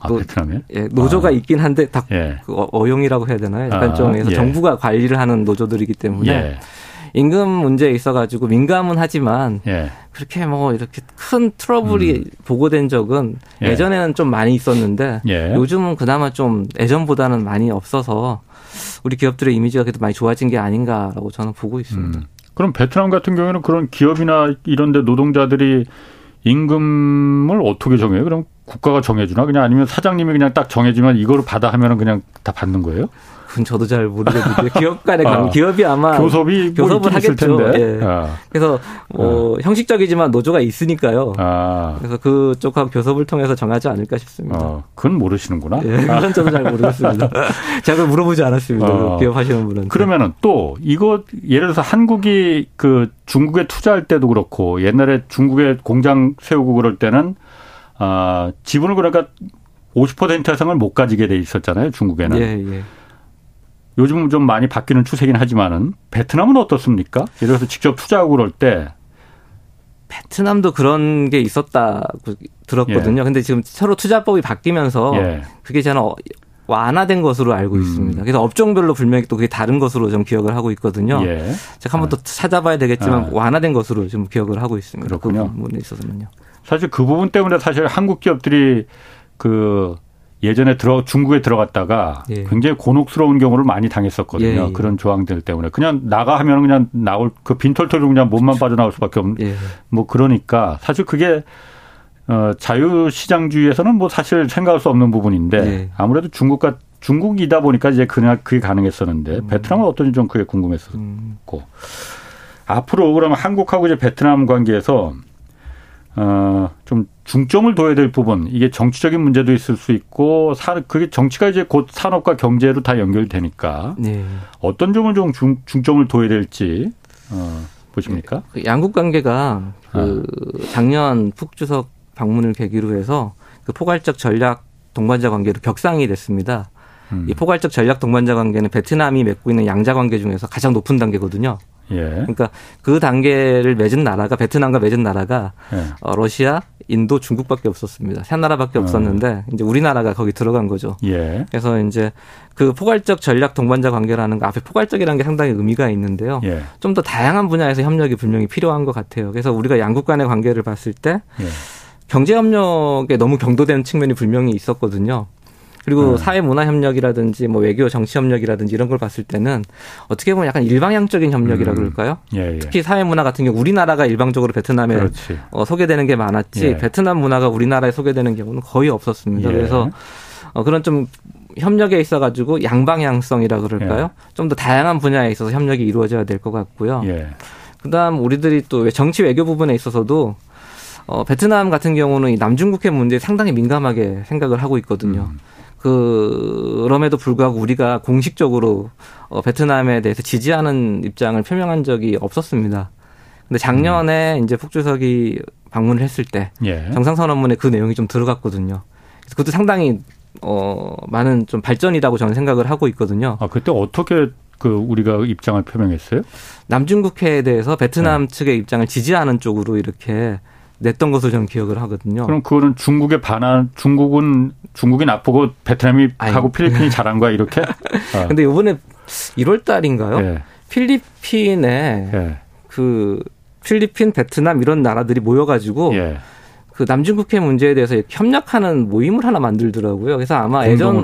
아, 노, 베트남에? 예, 노조가 아. 있긴 한데 다 예. 그 어, 어용이라고 해야 되나요? 약간 아, 좀 예. 정부가 관리를 하는 노조들이기 때문에 예. 임금 문제에 있어가지고 민감은 하지만 예. 그렇게 뭐 이렇게 큰 트러블이 음. 보고된 적은 예. 전에는 좀 많이 있었는데 예. 요즘은 그나마 좀 예전보다는 많이 없어서 우리 기업들의 이미지가 그래도 많이 좋아진 게 아닌가라고 저는 보고 있습니다. 음. 그럼 베트남 같은 경우에는 그런 기업이나 이런 데 노동자들이 임금을 어떻게 정해요? 그럼 국가가 정해주나? 그냥 아니면 사장님이 그냥 딱 정해주면 이거를 받아 하면은 그냥 다 받는 거예요? 그건 저도 잘 모르겠는데 기업 간의 아, 기업이 아마 교섭이 뭐 교섭을 하겠죠. 예. 아. 그래서 뭐 아. 형식적이지만 노조가 있으니까요. 아. 그래서 그쪽하고 교섭을 통해서 정하지 않을까 싶습니다. 아, 그건 모르시는구나. 예, 그건 저도 잘 모르겠습니다. 제가 그걸 물어보지 않았습니다. 아. 기업 하시는 분은. 그러면은 또 이거 예를 들어서 한국이 그 중국에 투자할 때도 그렇고 옛날에 중국에 공장 세우고 그럴 때는 아 지분을 그러니까 50% 이상을 못 가지게 돼 있었잖아요. 중국에는. 예, 예. 요즘은 좀 많이 바뀌는 추세긴 하지만은 베트남은 어떻습니까? 예를 들어서 직접 투자하고 그럴 때 베트남도 그런 게 있었다고 들었거든요. 예. 근데 지금 서로 투자법이 바뀌면서 예. 그게 저는 완화된 것으로 알고 음. 있습니다. 그래서 업종별로 분명히 또 그게 다른 것으로 좀 기억을 하고 있거든요. 예. 제가 한번 또 예. 찾아봐야 되겠지만 아. 완화된 것으로 좀 기억을 하고 있습니다. 그렇군요. 그 부분에 있어서는요. 사실 그 부분 때문에 사실 한국 기업들이 그 예전에 들어 중국에 들어갔다가 예. 굉장히 곤혹스러운 경우를 많이 당했었거든요. 예, 예. 그런 조항들 때문에 그냥 나가 하면 그냥 나올 그 빈털터리로 그냥 몸만 빠져나올 수밖에 없는 예. 뭐 그러니까 사실 그게 어, 자유시장주의에서는 뭐 사실 생각할 수 없는 부분인데 네. 아무래도 중국과 중국이다 보니까 이제 그냥 그게 가능했었는데 음. 베트남은 어떤지 좀 그게 궁금했었고 음. 앞으로 그러면 한국하고 이제 베트남 관계에서 어, 좀 중점을 둬야 될 부분 이게 정치적인 문제도 있을 수 있고 사, 그게 정치가 이제 곧 산업과 경제로 다 연결되니까 네. 어떤 점을 좀 중, 중점을 둬야 될지 어, 보십니까? 그 양국 관계가 그 아. 작년 푹 주석 방문을 계기로 해서 그 포괄적 전략 동반자 관계로 격상이 됐습니다. 음. 이 포괄적 전략 동반자 관계는 베트남이 맺고 있는 양자 관계 중에서 가장 높은 단계거든요. 예. 그러니까 그 단계를 맺은 나라가 베트남과 맺은 나라가 예. 어, 러시아, 인도, 중국밖에 없었습니다. 세 나라밖에 어. 없었는데 이제 우리나라가 거기 들어간 거죠. 예. 그래서 이제 그 포괄적 전략 동반자 관계라는 거 앞에 포괄적이라는 게 상당히 의미가 있는데요. 예. 좀더 다양한 분야에서 협력이 분명히 필요한 것 같아요. 그래서 우리가 양국 간의 관계를 봤을 때 예. 경제 협력에 너무 경도되는 측면이 분명히 있었거든요. 그리고 네. 사회 문화 협력이라든지 뭐 외교 정치 협력이라든지 이런 걸 봤을 때는 어떻게 보면 약간 일방향적인 협력이라 음. 그럴까요? 예, 예. 특히 사회 문화 같은 경우 우리나라가 일방적으로 베트남에 어, 소개되는 게 많았지 예. 베트남 문화가 우리나라에 소개되는 경우는 거의 없었습니다. 예. 그래서 어, 그런 좀 협력에 있어 가지고 양방향성이라 그럴까요? 예. 좀더 다양한 분야에 있어서 협력이 이루어져야 될 것 같고요. 예. 그다음 우리들이 또 정치 외교 부분에 있어서도 어, 베트남 같은 경우는 이 남중국해 문제에 상당히 민감하게 생각을 하고 있거든요. 음. 그럼에도 불구하고 우리가 공식적으로 어, 베트남에 대해서 지지하는 입장을 표명한 적이 없었습니다. 근데 작년에 음. 이제 북주석이 방문을 했을 때 예. 정상선언문에 그 내용이 좀 들어갔거든요. 그래서 그것도 상당히 어 많은 좀 발전이라고 저는 생각을 하고 있거든요. 아 그때 어떻게 그 우리가 입장을 표명했어요? 남중국해에 대해서 베트남 네. 측의 입장을 지지하는 쪽으로 이렇게 냈던 것을 저는 기억을 하거든요. 그럼 그거는 중국의 반한 중국은 중국이 나쁘고 베트남이 아니, 하고 필리핀이 잘한 거야 이렇게? 어. 근데 이번에 1월 달인가요? 예. 필리핀에 예. 그 필리핀, 베트남 이런 나라들이 모여가지고 예. 그 남중국해 문제에 대해서 협력하는 모임을 하나 만들더라고요. 그래서 아마 예전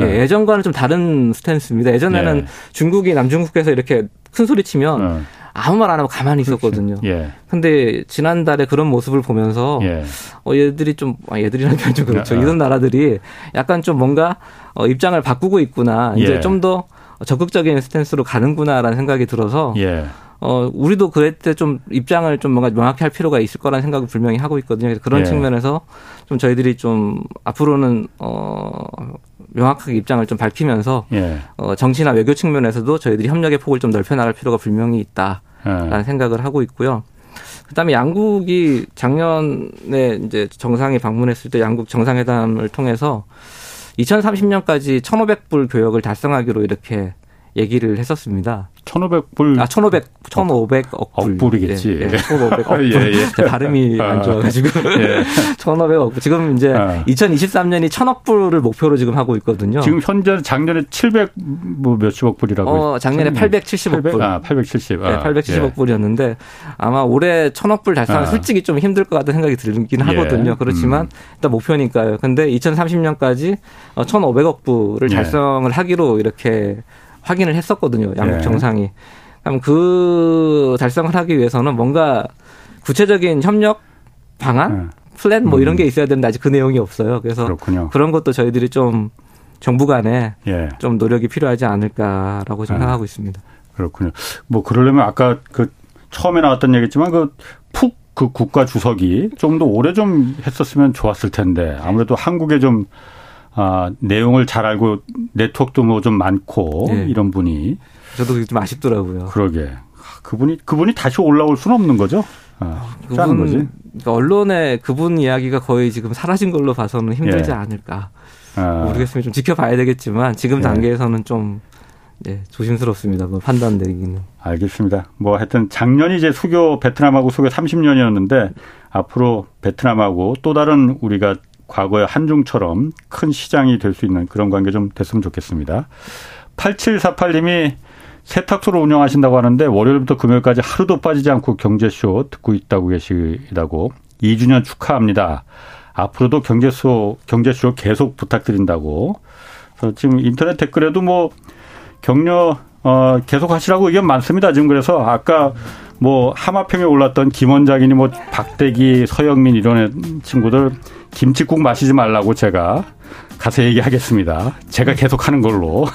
예, 예, 예전과는 좀 다른 스탠스입니다. 예전에는 예. 중국이 남중국해에서 이렇게 큰 소리 치면 예. 아무 말 안 하고 가만히 있었거든요. 예. 근데 지난달에 그런 모습을 보면서 예. 어 얘들이 좀 아, 얘들이라는 표현 좀 그렇죠. 예. 이런 나라들이 약간 좀 뭔가 어 입장을 바꾸고 있구나. 이제 예. 좀더 적극적인 스탠스로 가는구나라는 생각이 들어서 예. 어, 우리도 그럴 때 좀 입장을 좀 뭔가 명확히 할 필요가 있을 거라는 생각을 분명히 하고 있거든요. 그래서 그런 예. 측면에서 좀 저희들이 좀 앞으로는 어, 명확하게 입장을 좀 밝히면서 예. 어, 정치나 외교 측면에서도 저희들이 협력의 폭을 좀 넓혀 나갈 필요가 분명히 있다라는 예. 생각을 하고 있고요. 그다음에 양국이 작년에 이제 정상이 방문했을 때 양국 정상회담을 통해서 2030년까지 1,500불 교역을 달성하기로 이렇게 얘기를 했었습니다. 1,500불. 아, 1,500, 1,500억 불. 억불이겠지. 예, 예. 1,500억 불. 예, 예. 발음이 안 좋아가지고. 예. 1,500억 불. 지금 이제 아. 2023년이 1,000억 불을 목표로 지금 하고 있거든요. 지금 현재 작년에 700, 뭐 몇십억 불이라고. 어, 작년에 870억 800? 불. 아, 870. 아, 네, 870억 예. 불이었는데 아마 올해 1,000억 불 달성은 아. 솔직히 좀 힘들 것 같은 생각이 들긴 예. 하거든요. 그렇지만 음. 일단 목표니까요. 근데 2030년까지 1,500억 불을 예. 달성을 하기로 이렇게 확인을 했었거든요. 양국 네. 정상이. 그럼 그 달성을 하기 위해서는 뭔가 구체적인 협력 방안, 네. 플랜 뭐 이런 음. 게 있어야 되는데 아직 그 내용이 없어요. 그래서 그렇군요. 그런 것도 저희들이 좀 정부 간에 예. 좀 노력이 필요하지 않을까라고 생각하고 네. 있습니다. 그렇군요. 뭐 그러려면 아까 그 처음에 나왔던 얘기지만 그 푹 그 국가 주석이 좀 더 오래 좀 했었으면 좋았을 텐데 아무래도 한국에 좀 아, 내용을 잘 알고 네트워크도 뭐 좀 많고 네. 이런 분이 저도 좀 아쉽더라고요. 그러게 그분이 그분이 다시 올라올 수는 없는 거죠. 아, 그분, 거지. 그러니까 언론에 그분 이야기가 거의 지금 사라진 걸로 봐서는 힘들지 예. 않을까. 아. 모르겠으면 좀 지켜봐야 되겠지만 지금 예. 단계에서는 좀 네, 조심스럽습니다. 뭐 판단 내리기는. 알겠습니다. 뭐 하여튼 작년이 이제 수교 베트남하고 수교 30년이었는데 앞으로 베트남하고 또 다른 우리가 과거의 한중처럼 큰 시장이 될 수 있는 그런 관계 좀 됐으면 좋겠습니다. 8748님이 세탁소를 운영하신다고 하는데 월요일부터 금요일까지 하루도 빠지지 않고 경제쇼 듣고 있다고 계시다고 2주년 축하합니다. 앞으로도 경제쇼 경제쇼 계속 부탁드린다고. 그래서 지금 인터넷 댓글에도 뭐 격려 어 계속 하시라고 의견 많습니다. 지금 그래서 아까 뭐 하마평에 올랐던 김원장이니 뭐 박대기, 서영민 이런 친구들 김치국 마시지 말라고 제가 가서 얘기하겠습니다. 제가 계속 하는 걸로.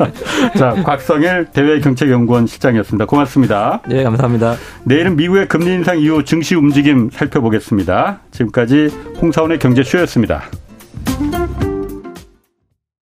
자, 곽성일 대외경책연구원 실장이었습니다. 고맙습니다. 네, 감사합니다. 내일은 미국의 금리 인상 이후 증시 움직임 살펴보겠습니다. 지금까지 홍사원의 경제쇼였습니다.